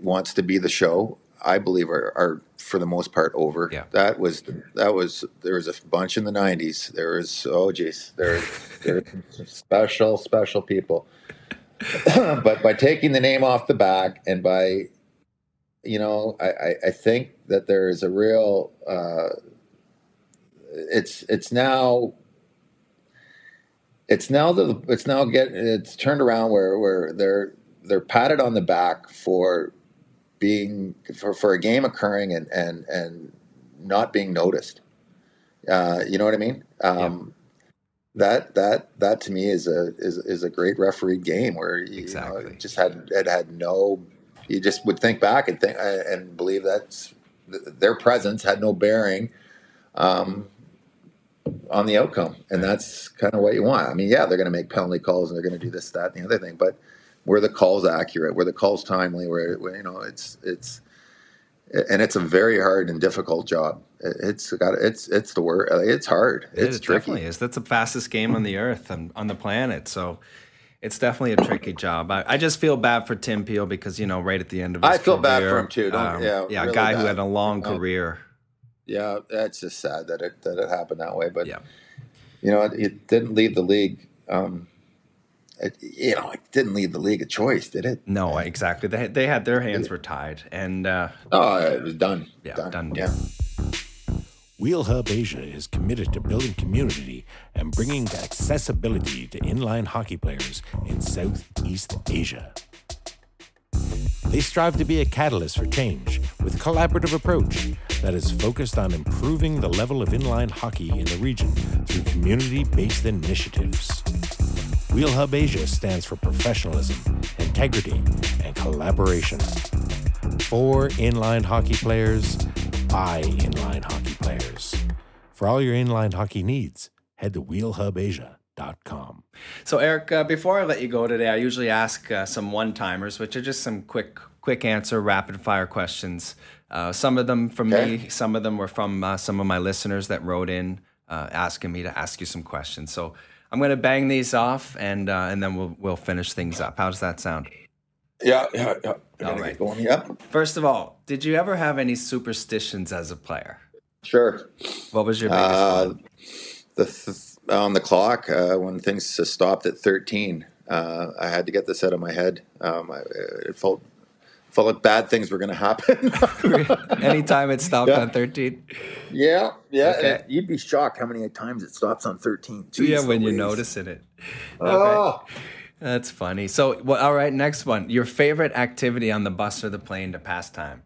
wants to be the show i believe are, are for the most part over.
Yeah.
that was that was there was a bunch in the 90s there was oh geez there there special special people. <coughs> But by taking the name off the back and by you know i i, I think that there is a real uh it's it's now it's now the it's now get it's turned around where where they're they're patted on the back for being for, for a game occurring and and and not being noticed. Uh, you know what I mean? Um, That that that to me is a is is a great referee game where you,
Exactly.
know, it just had it had no. You just would think back and think and believe that their presence had no bearing. Um, on the outcome, and that's kind of what you want. I mean, yeah, they're going to make penalty calls and they're going to do this, that, and the other thing, but were the calls accurate? where the calls timely? Where, where you know it's it's and it's a very hard and difficult job. It- It's got it's it's the word. It's hard. It's
it
tricky.
definitely is. That's the fastest game on the earth and on the planet. So it's definitely a tricky job. I, I just feel bad for Tim Peel because, you know, right at the end of his
I feel bad for
career,
him too. Don't- yeah,
yeah, a
really
guy who had a long
Um,
career.
Yeah, that's just sad that it that it happened that way. But
Yeah.
you know, it, it didn't leave the league. Um, it, you know, it didn't leave the league a choice, did it?
No, exactly. They had, they had their hands were tied, and uh,
Oh, it was done.
Yeah,
done.
done
Yeah.
deal.
Wheel Hub Asia is committed to building community and bringing accessibility to inline hockey players in Southeast Asia. They strive to be a catalyst for change with a collaborative approach that is focused on improving the level of inline hockey in the region through community based initiatives. Wheel Hub Asia stands for professionalism, integrity, and collaboration. For inline hockey players, by inline hockey players. For all your inline hockey needs, head to wheelhubasia.com.
So, Eric, uh, before I let you go today, I usually ask uh, some one-timers, which are just some quick, quick answer, rapid-fire questions. Uh, some of them from
Okay.
me, some of them were from uh, some of my listeners that wrote in uh, asking me to ask you some questions. So, I'm going to bang these off, and uh, and then we'll we'll finish things up. How does that sound?
Yeah, yeah, yeah.
All.
Going. Yep.
First of all, did you ever have any superstitions as a player?
Sure.
What was your biggest
Uh,
one?
the th- on the clock uh, when things stopped at 13 uh, i had to get this out of my head um, I, it felt felt like bad things were going to happen <laughs>
Anytime it stopped
Yeah.
on 13?
yeah yeah
Okay.
it- you'd be shocked how many times it stops on 13
yeah,
Jeez
when you
Louise.
noticing it.
oh
That's funny. So, well, all right, next one. Your favorite activity on the bus or the plane to pass time?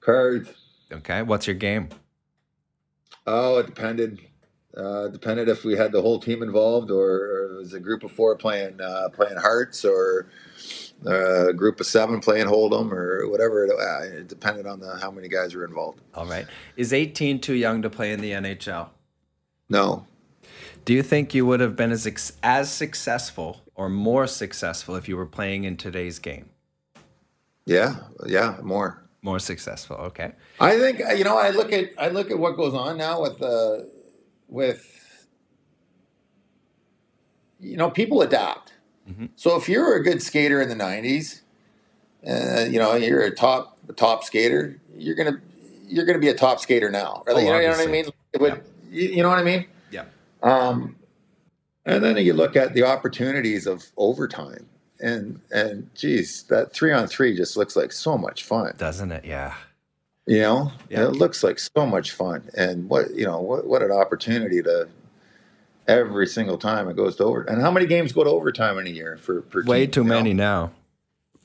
cards
Okay, what's your game?
oh it depended Uh, depended if we had the whole team involved or, or it was a group of four playing uh, playing hearts or a group of seven playing hold'em or whatever. It, uh, it depended on the how many guys were involved.
All right. Is 18 too young to play in the NHL?
No,
Do you think you would have been as as successful or more successful if you were playing in today's game?
yeah, yeah, more.
More successful. Okay.
I think you know. I look at I look at what goes on now with uh, with you know people adapt. So if you're a good skater in the '90s, uh, you know you're a top a top skater. You're gonna you're gonna be a top skater now.
Oh,
you, know, you know what I mean? It would, you, you know what I mean?
Yeah.
Um, and then you look at the opportunities of overtime, and and geez, that three on three just looks like so much fun.
Doesn't it? Yeah.
You know,
Yeah.
it looks like so much fun, and what you know, what what an opportunity to every single time it goes to overtime. And how many games go to overtime in a year for per
Way
team,
too
know?
many now.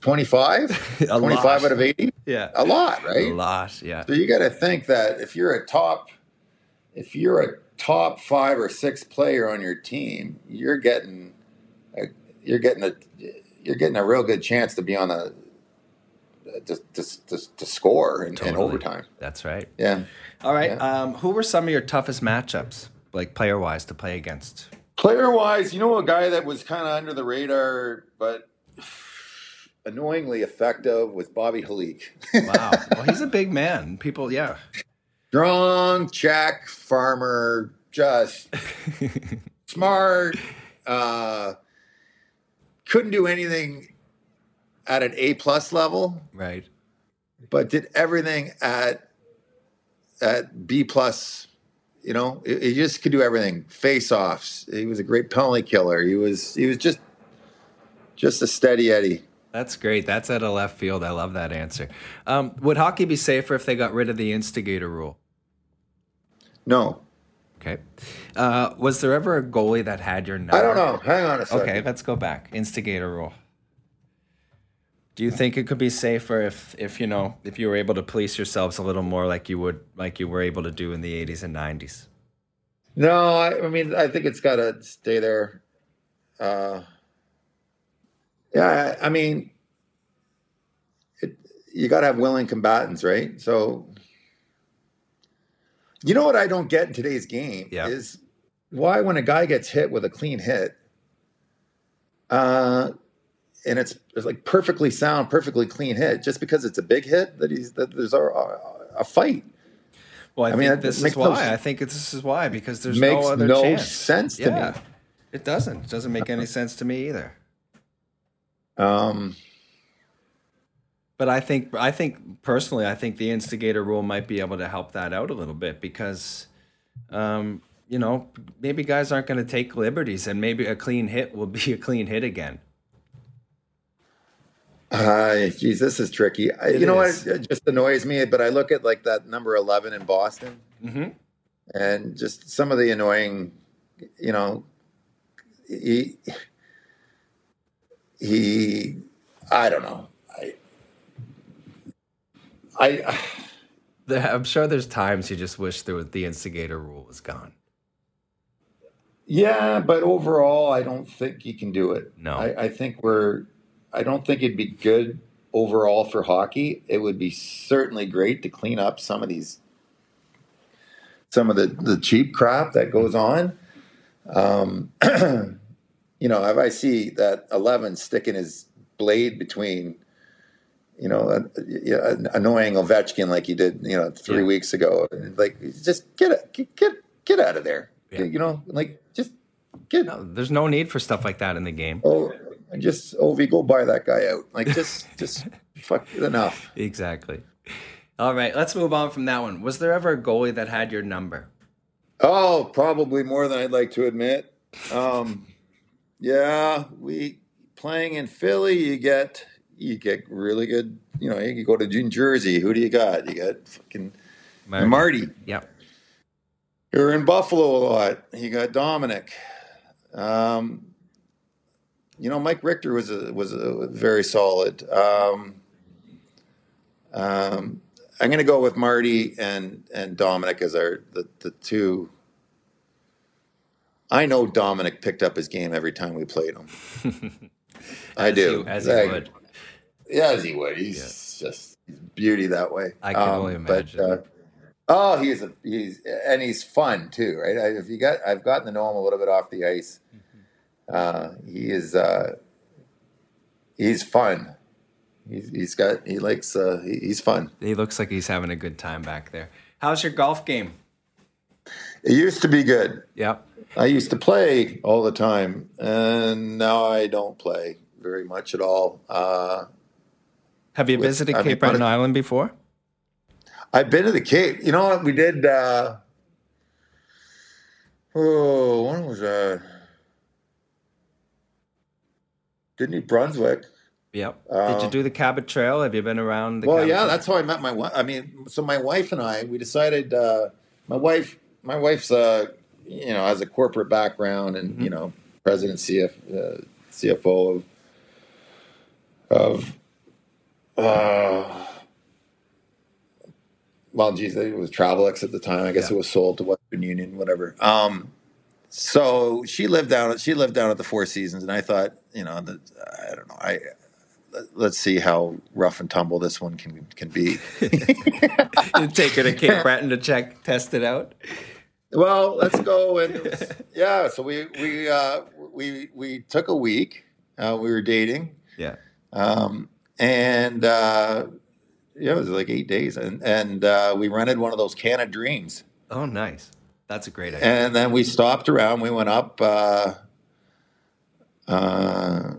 25? 25 <laughs>
lot.
out of 80?
Yeah.
A lot, right A
lot. Yeah.
So you got to think that if you're a top, if you're a top five or six player on your team, you're getting, a, you're getting a, you're getting a real good chance to be on a, to, to, to, to score in, in overtime.
That's right.
Yeah.
All right.
Yeah.
Um, who were some of your toughest matchups, like player wise, to play against?
Player wise, you know, a guy that was kind of under the radar, but annoyingly effective was Bobby Holik. <laughs>
Wow. well, he's a big man. People, yeah.
Strong, check, farmer, just <laughs> smart. Uh, couldn't do anything at an A plus level,
Right.
but did everything at at B plus. You know, he just could do everything. Face offs. He was a great penalty killer. He was he was just just a steady Eddie.
That's great. That's out of left field. I love that answer. Um, would hockey be safer if they got rid of the instigator rule?
No,
Okay. Uh, was there ever a goalie that had your number?
I don't know. Hang on a second.
Okay, let's go back. Instigator rule. Do you think it could be safer if, if you know, if you were able to police yourselves a little more, like you would, like you were able to do in the '80s and '90s?
No, I, I mean, I think it's got to stay there. Uh, yeah, I, I mean, it, you got to have willing combatants, right? So, you know what I don't get in today's game
Yeah.
is why when a guy gets hit with a clean hit, uh, and it's, it's like perfectly sound, perfectly clean hit, just because it's a big hit that he's that there's a, a, fight
Well, I,
I mean,
this is
no
why.
s-
I think this is why because there's
makes
no other
no sense to
yeah,
me.
it doesn't. It doesn't make any <laughs> sense to me either.
Um,
But I think I think personally, I think the instigator rule might be able to help that out a little bit because, um, you know, maybe guys aren't going to take liberties, and maybe a clean hit will be a clean hit again.
Uh, geez, this is tricky. I, you know
is.
what? It just annoys me. But I look at like that number eleven in Boston,
hmm
and just some of the annoying, you know, he he. I don't know. I I
I'm sure there's times you just wish there was the instigator rule was gone.
yeah, but overall, I don't think he can do it.
No.
I, I think we're. I don't think it'd be good overall for hockey. It would be certainly great to clean up some of these some of the, the cheap crap that goes on. Um, <clears throat> you know, if I see that 11 sticking his blade between, you know, a, a- an annoying Ovechkin like he did, you know, three
Yeah.
weeks ago, like just get get, get, get out of there.
Yeah.
You know, like just get,
No, there's no need for stuff like that in the game.
oh, just, Ovi, go buy that guy out. Like just, <laughs> just fuck enough.
Exactly. All right, let's move on from that one. Was there ever a goalie that had your number?
Oh, probably more than I'd like to admit. Um, yeah, we playing in Philly. You get you get really good. You know, you go to New Jersey. Who do you got? You got fucking Marty.
Yep.
You're in Buffalo a lot. You got Dominik. Um, you know, Mike Richter was a was a very solid. Um, um, I'm going to go with Marty and and Dominik as our the, the two I know Dominik picked up his game every time we played him. <laughs> I do.
he- as he would.
Yeah, as he would. He's just he's beauty that way.
I can only
but,
imagine.
uh, oh, he's a he's and he's fun too, right? I, if you got, I've gotten to know him a little bit off the ice.
Mm-hmm.
Uh, he is uh, he's fun. He's, he's got he likes uh, he, he's fun.
He looks like he's having a good time back there. How's your golf game?
It used to be good.
Yep.
I used to play all the time, and now I don't play very much at all. Uh,
Have you
With-
visited
I
Cape Breton Island before?
I've been to the Cape. You know what we did? Uh, oh, when was that? Didn't New Brunswick?
Yep. Did you
Um,
do the Cabot Trail? Have you been around the
well,
Cabot
yeah,
Trail?
that's how I met my wife. I mean, so my wife and I, we decided. Uh, my wife, my wife's, uh, you know, has a corporate background, and you know, president, CF, uh, CFO of, of, uh, well, geez, it was Travelex at the time. I guess
Yeah.
it was sold to Western Union, whatever. Um, so she lived down. She lived down at the Four Seasons, and I thought, you know, that I don't know, I let's see how rough and tumble this one can can be. <laughs>
take her to Cape Breton to check, test it out.
well, let's go and was- yeah. So we we uh, we we took a week. Uh, we were dating,
Yeah.
um, and uh, yeah, it was like eight days, and and uh, we rented one of those Canada Dreams.
Oh, nice. That's a great idea.
And then we stopped around. We went up. Uh, uh,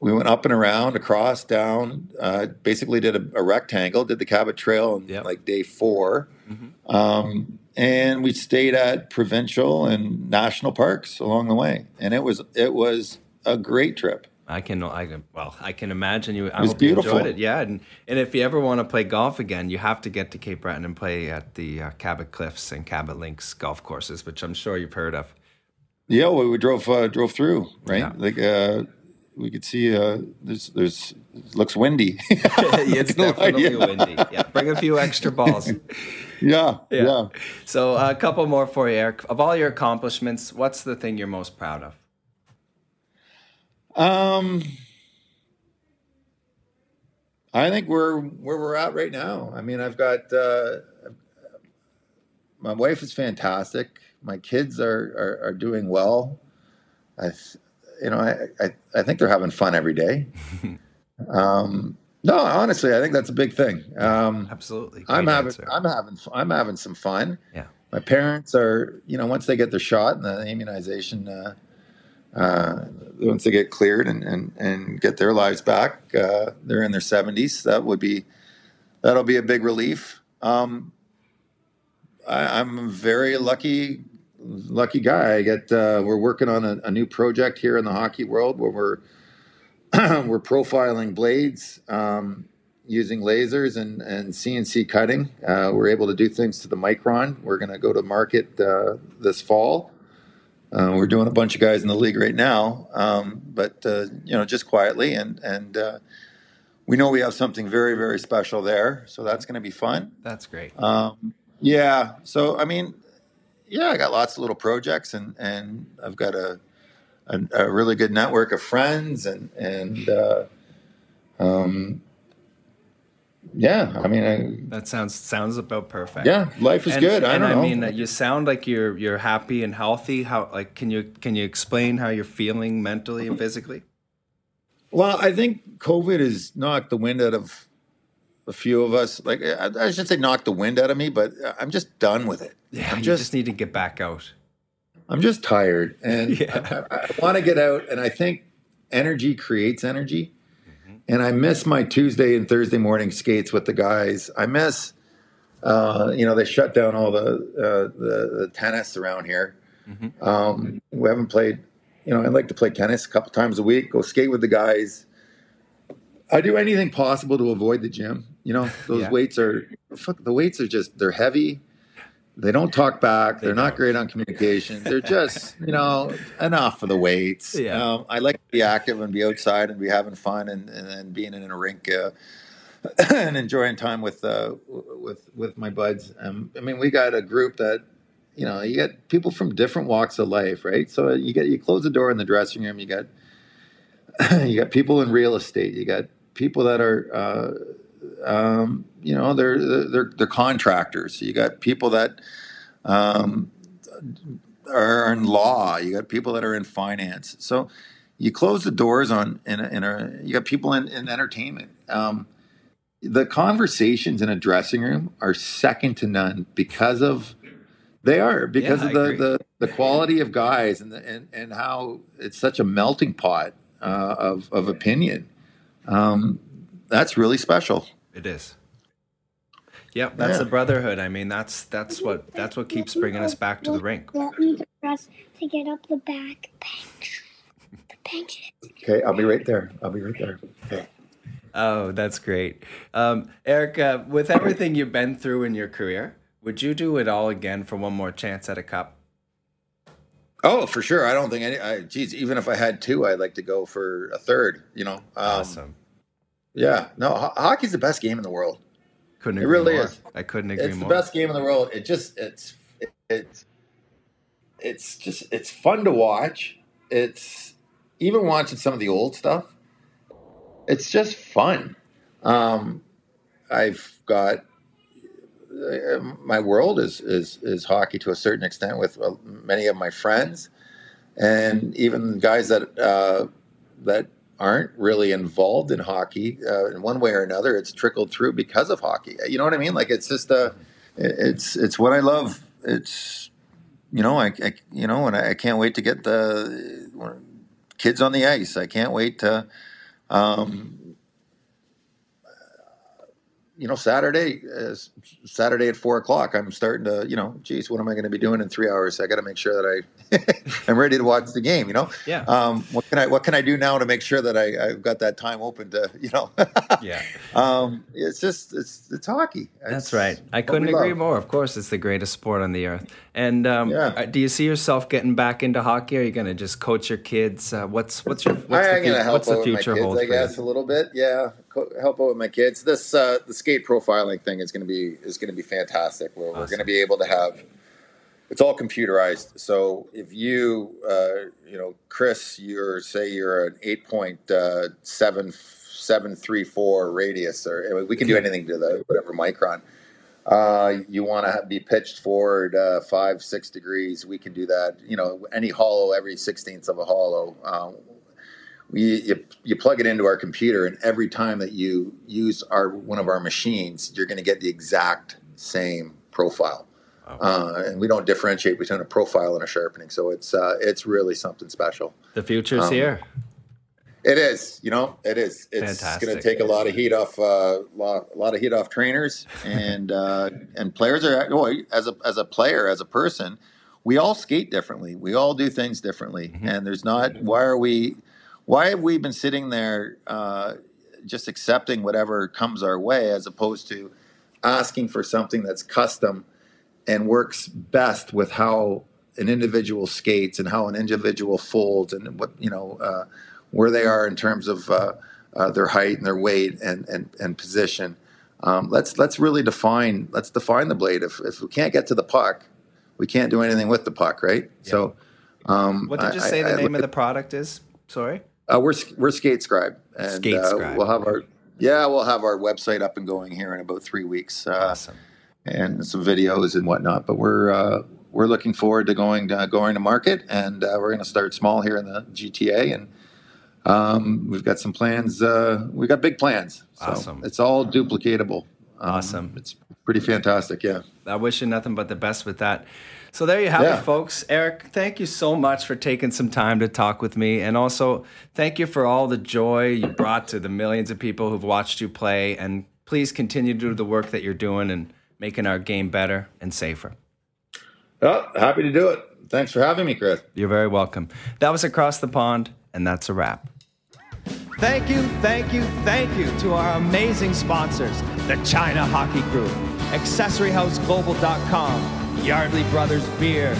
we went up and around, across, down. Uh, basically, did a, a rectangle. Did the Cabot Trail in
Yep.
like day 4
Mhm.
um, and we stayed at provincial and national parks along the way. And it was it was a great trip.
I can, I can, well, I can imagine you. I
was
hope you enjoyed
beautiful.
it. Yeah, and and if you ever want to play golf again, you have to get to Cape Breton and play at the uh, Cabot Cliffs and Cabot Links golf courses, which I'm sure you've heard of.
Yeah, we, we drove uh, drove through, right?
Yeah.
Like uh, we could see. Uh, there's there's it looks windy. <laughs> <laughs>
it's
Not gonna lie,
definitely
yeah.
windy. Yeah, bring a few extra balls. <laughs>
Yeah,
Yeah.
yeah.
So a couple more for you, Eric. Of all your accomplishments, what's the thing you're most proud of?
Um, I think we're where we're at right now. I mean, I've got uh, my wife is fantastic. My kids are are, are doing well. I, you know, I, I I think they're having fun every day. <laughs> um, no, honestly, I think that's a big thing. Um,
Absolutely.
I'm having
answer.
I'm having I'm having some fun.
Yeah.
My parents are, you know, once they get their shot and the immunization, uh, uh, once they get cleared and, and, and get their lives back, uh, they're in their 70s. That would be that'll be a big relief. Um, I, I'm a very lucky lucky guy. I get uh, we're working on a, a new project here in the hockey world where we're <clears throat> we're profiling blades um, using lasers and, and CNC cutting. Uh, we're able to do things to the micron. We're going to go to market uh, this fall. Uh, we're doing a bunch of guys in the league right now, um, but uh, you know, just quietly, and and uh, we know we have something very very special there. So that's going to be fun.
That's great.
Um, yeah. So I mean, yeah, I got lots of little projects, and and I've got a a, a really good network of friends, and and uh, um, yeah. I mean, I,
That sounds sounds about perfect.
yeah, life is
and,
good. I
and
don't
I
know.
mean, you sound like you're you're happy and healthy. How like can you can you explain how you're feeling mentally and physically?
Well, I think COVID has knocked the wind out of a few of us. Like I, I should say, knocked the wind out of me, but I'm just done with it.
Yeah, you
just,
just need to get back out.
I'm just tired, and <laughs>
Yeah.
I, I, I want to get out. And I think energy creates energy. And I miss my Tuesday and Thursday morning skates with the guys. I miss, uh, you know, they shut down all the uh, the, the tennis around here.
Mhm.
Um, we haven't played. You know, I like to play tennis a couple times a week. Go skate with the guys. I do anything possible to avoid the gym. You know, <laughs> those
Yeah.
weights are fuck. The weights are just they're heavy. They don't talk back.
They
They're not great on communication. They're just <laughs> you know enough for the weights.
Yeah.
Um, I like to be active and be outside and be having fun and and, and being in a rink. Uh, <clears throat> and enjoying time with uh, with with my buds. Um, I mean, we got a group that you know, you got people from different walks of life, right? So you get you close the door in the dressing room. You got <clears throat> you got people in real estate. You got people that are, uh, um, you know, they're they're they're contractors. You got people that um, are in law. You got people that are in finance. So you close the doors on in a, in a you got people in, in entertainment. Um, the conversations in a dressing room are second to none because of they are because
Yeah,
of the, the the quality of guys and the, and and how it's such a melting pot uh, of of opinion. Um, that's really special.
It is. Yep, that's
Yeah.
the brotherhood. I mean, that's that's what that's what keeps bringing us back to the rink.
Want to get up the back bench. The bench.
Okay, I'll be right there. I'll be right there. Okay.
Oh, that's great, um, Eric. Uh, with everything you've been through in your career, would you do it all again for one more chance at a cup?
Oh, for sure. I don't think any. I, geez, even if I had two, I'd like to go for a third. You know. Um,
awesome.
Yeah. No, ho- hockey's the best game in the world.
Couldn't
it
agree
really
more.
is.
I couldn't agree
it's
more.
the best game in the world. It just it's it, it's it's just it's fun to watch. It's even watching some of the old stuff. It's just fun. Um, I've got uh, my world is is is hockey to a certain extent with uh, many of my friends, and even guys that uh, that aren't really involved in hockey uh, in one way or another. It's trickled through because of hockey. You know what I mean? Like it's just uh, it's it's what I love. It's you know I, I you know and I, I can't wait to get the kids on the ice. I can't wait to. Um, you know, Saturday, uh, Saturday at four o'clock, I'm starting to, you know, geez, what am I going to be doing in three hours? I got to make sure that I, <laughs> I'm ready to watch the game. You know,
Yeah.
um, what can I what can I do now to make sure that I, I've got that time open to you know? <laughs>
yeah,
um, it's just it's it's hockey.
that's
It's
right. I couldn't agree
love.
more. Of course, it's the greatest sport on the earth. And um,
Yeah.
uh, do you see yourself getting back into hockey? Are you going to just coach your kids? Uh, what's what's your what's
I'm
the,
gonna
fu-
help
what's the future
kids,
hold
I
for
guess,
you?
a little bit. Yeah, help out with my kids. This uh, the skate profiling thing is going to be is going to be fantastic. Where we're going to be able to have it's all computerized. So if you uh, you know Chris, you're say you're an eight point uh, seven seven three four radius, or we can do anything to the whatever micron. Uh, you want to be pitched forward uh, five, six degrees. We can do that. You know, any hollow, every sixteenth of a hollow. Um, we, you, you plug it into our computer, and every time that you use our one of our machines, you're going to get the exact same profile. Uh, and we don't differentiate between a profile and a sharpening, so it's uh, it's really something special.
The future's
um,
here.
It is, you know, it is. It's going to take a lot of heat off, uh, lot, a lot of heat off trainers and uh, and players are. Oh, as a as a player, as a person, we all skate differently. We all do things differently, and there's not. Why are we? Why have we been sitting there uh, just accepting whatever comes our way, as opposed to asking for something that's custom and works best with how an individual skates and how an individual folds and what you know uh, where they are in terms of uh, uh, their height and their weight and and, and position. Um, let's let's really define let's define the blade. If if we can't get to the puck, we can't do anything with the puck, right? So. Um,
What did you say
I-
the
I
name of the product is? Sorry.
Uh, we're we're Skate Scribe, and
Skate
uh, we'll have our yeah we'll have our website up and going here in about three weeks. Uh,
Awesome.
and some videos and whatnot. But we're uh, we're looking forward to going to, going to market, and uh, we're going to start small here in the GTA, and um, we've got some plans. Uh, we've got big plans. So
Awesome.
It's all duplicatable. Um,
Awesome.
It's pretty fantastic. Yeah.
I wish you nothing but the best with that. So there you have
Yeah.
it, folks. Eric, thank you so much for taking some time to talk with me. And also, thank you for all the joy you brought to the millions of people who've watched you play. And please continue to do the work that you're doing and making our game better and safer.
Oh, happy to do it. Thanks for having me, Chris.
You're very welcome. That was Across the Pond, and that's a wrap. Thank you, thank you, thank you to our amazing sponsors, the China Hockey Group, AccessoryHouseGlobal.com, Yardley Brothers Beer,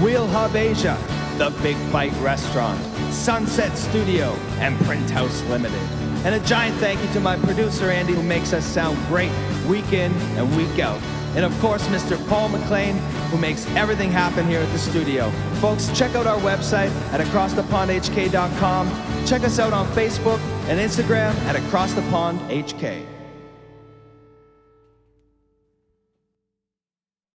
Wheel Hub Asia, The Big Bite Restaurant, Sunset Studio, and Print House Limited. And a giant thank you to my producer, Andy, who makes us sound great week in and week out. and of course, Mr. Paul McLean, who makes everything happen here at the studio. Folks, check out our website at acrossthepondhk.com. Check us out on Facebook and Instagram at acrossthepondhk.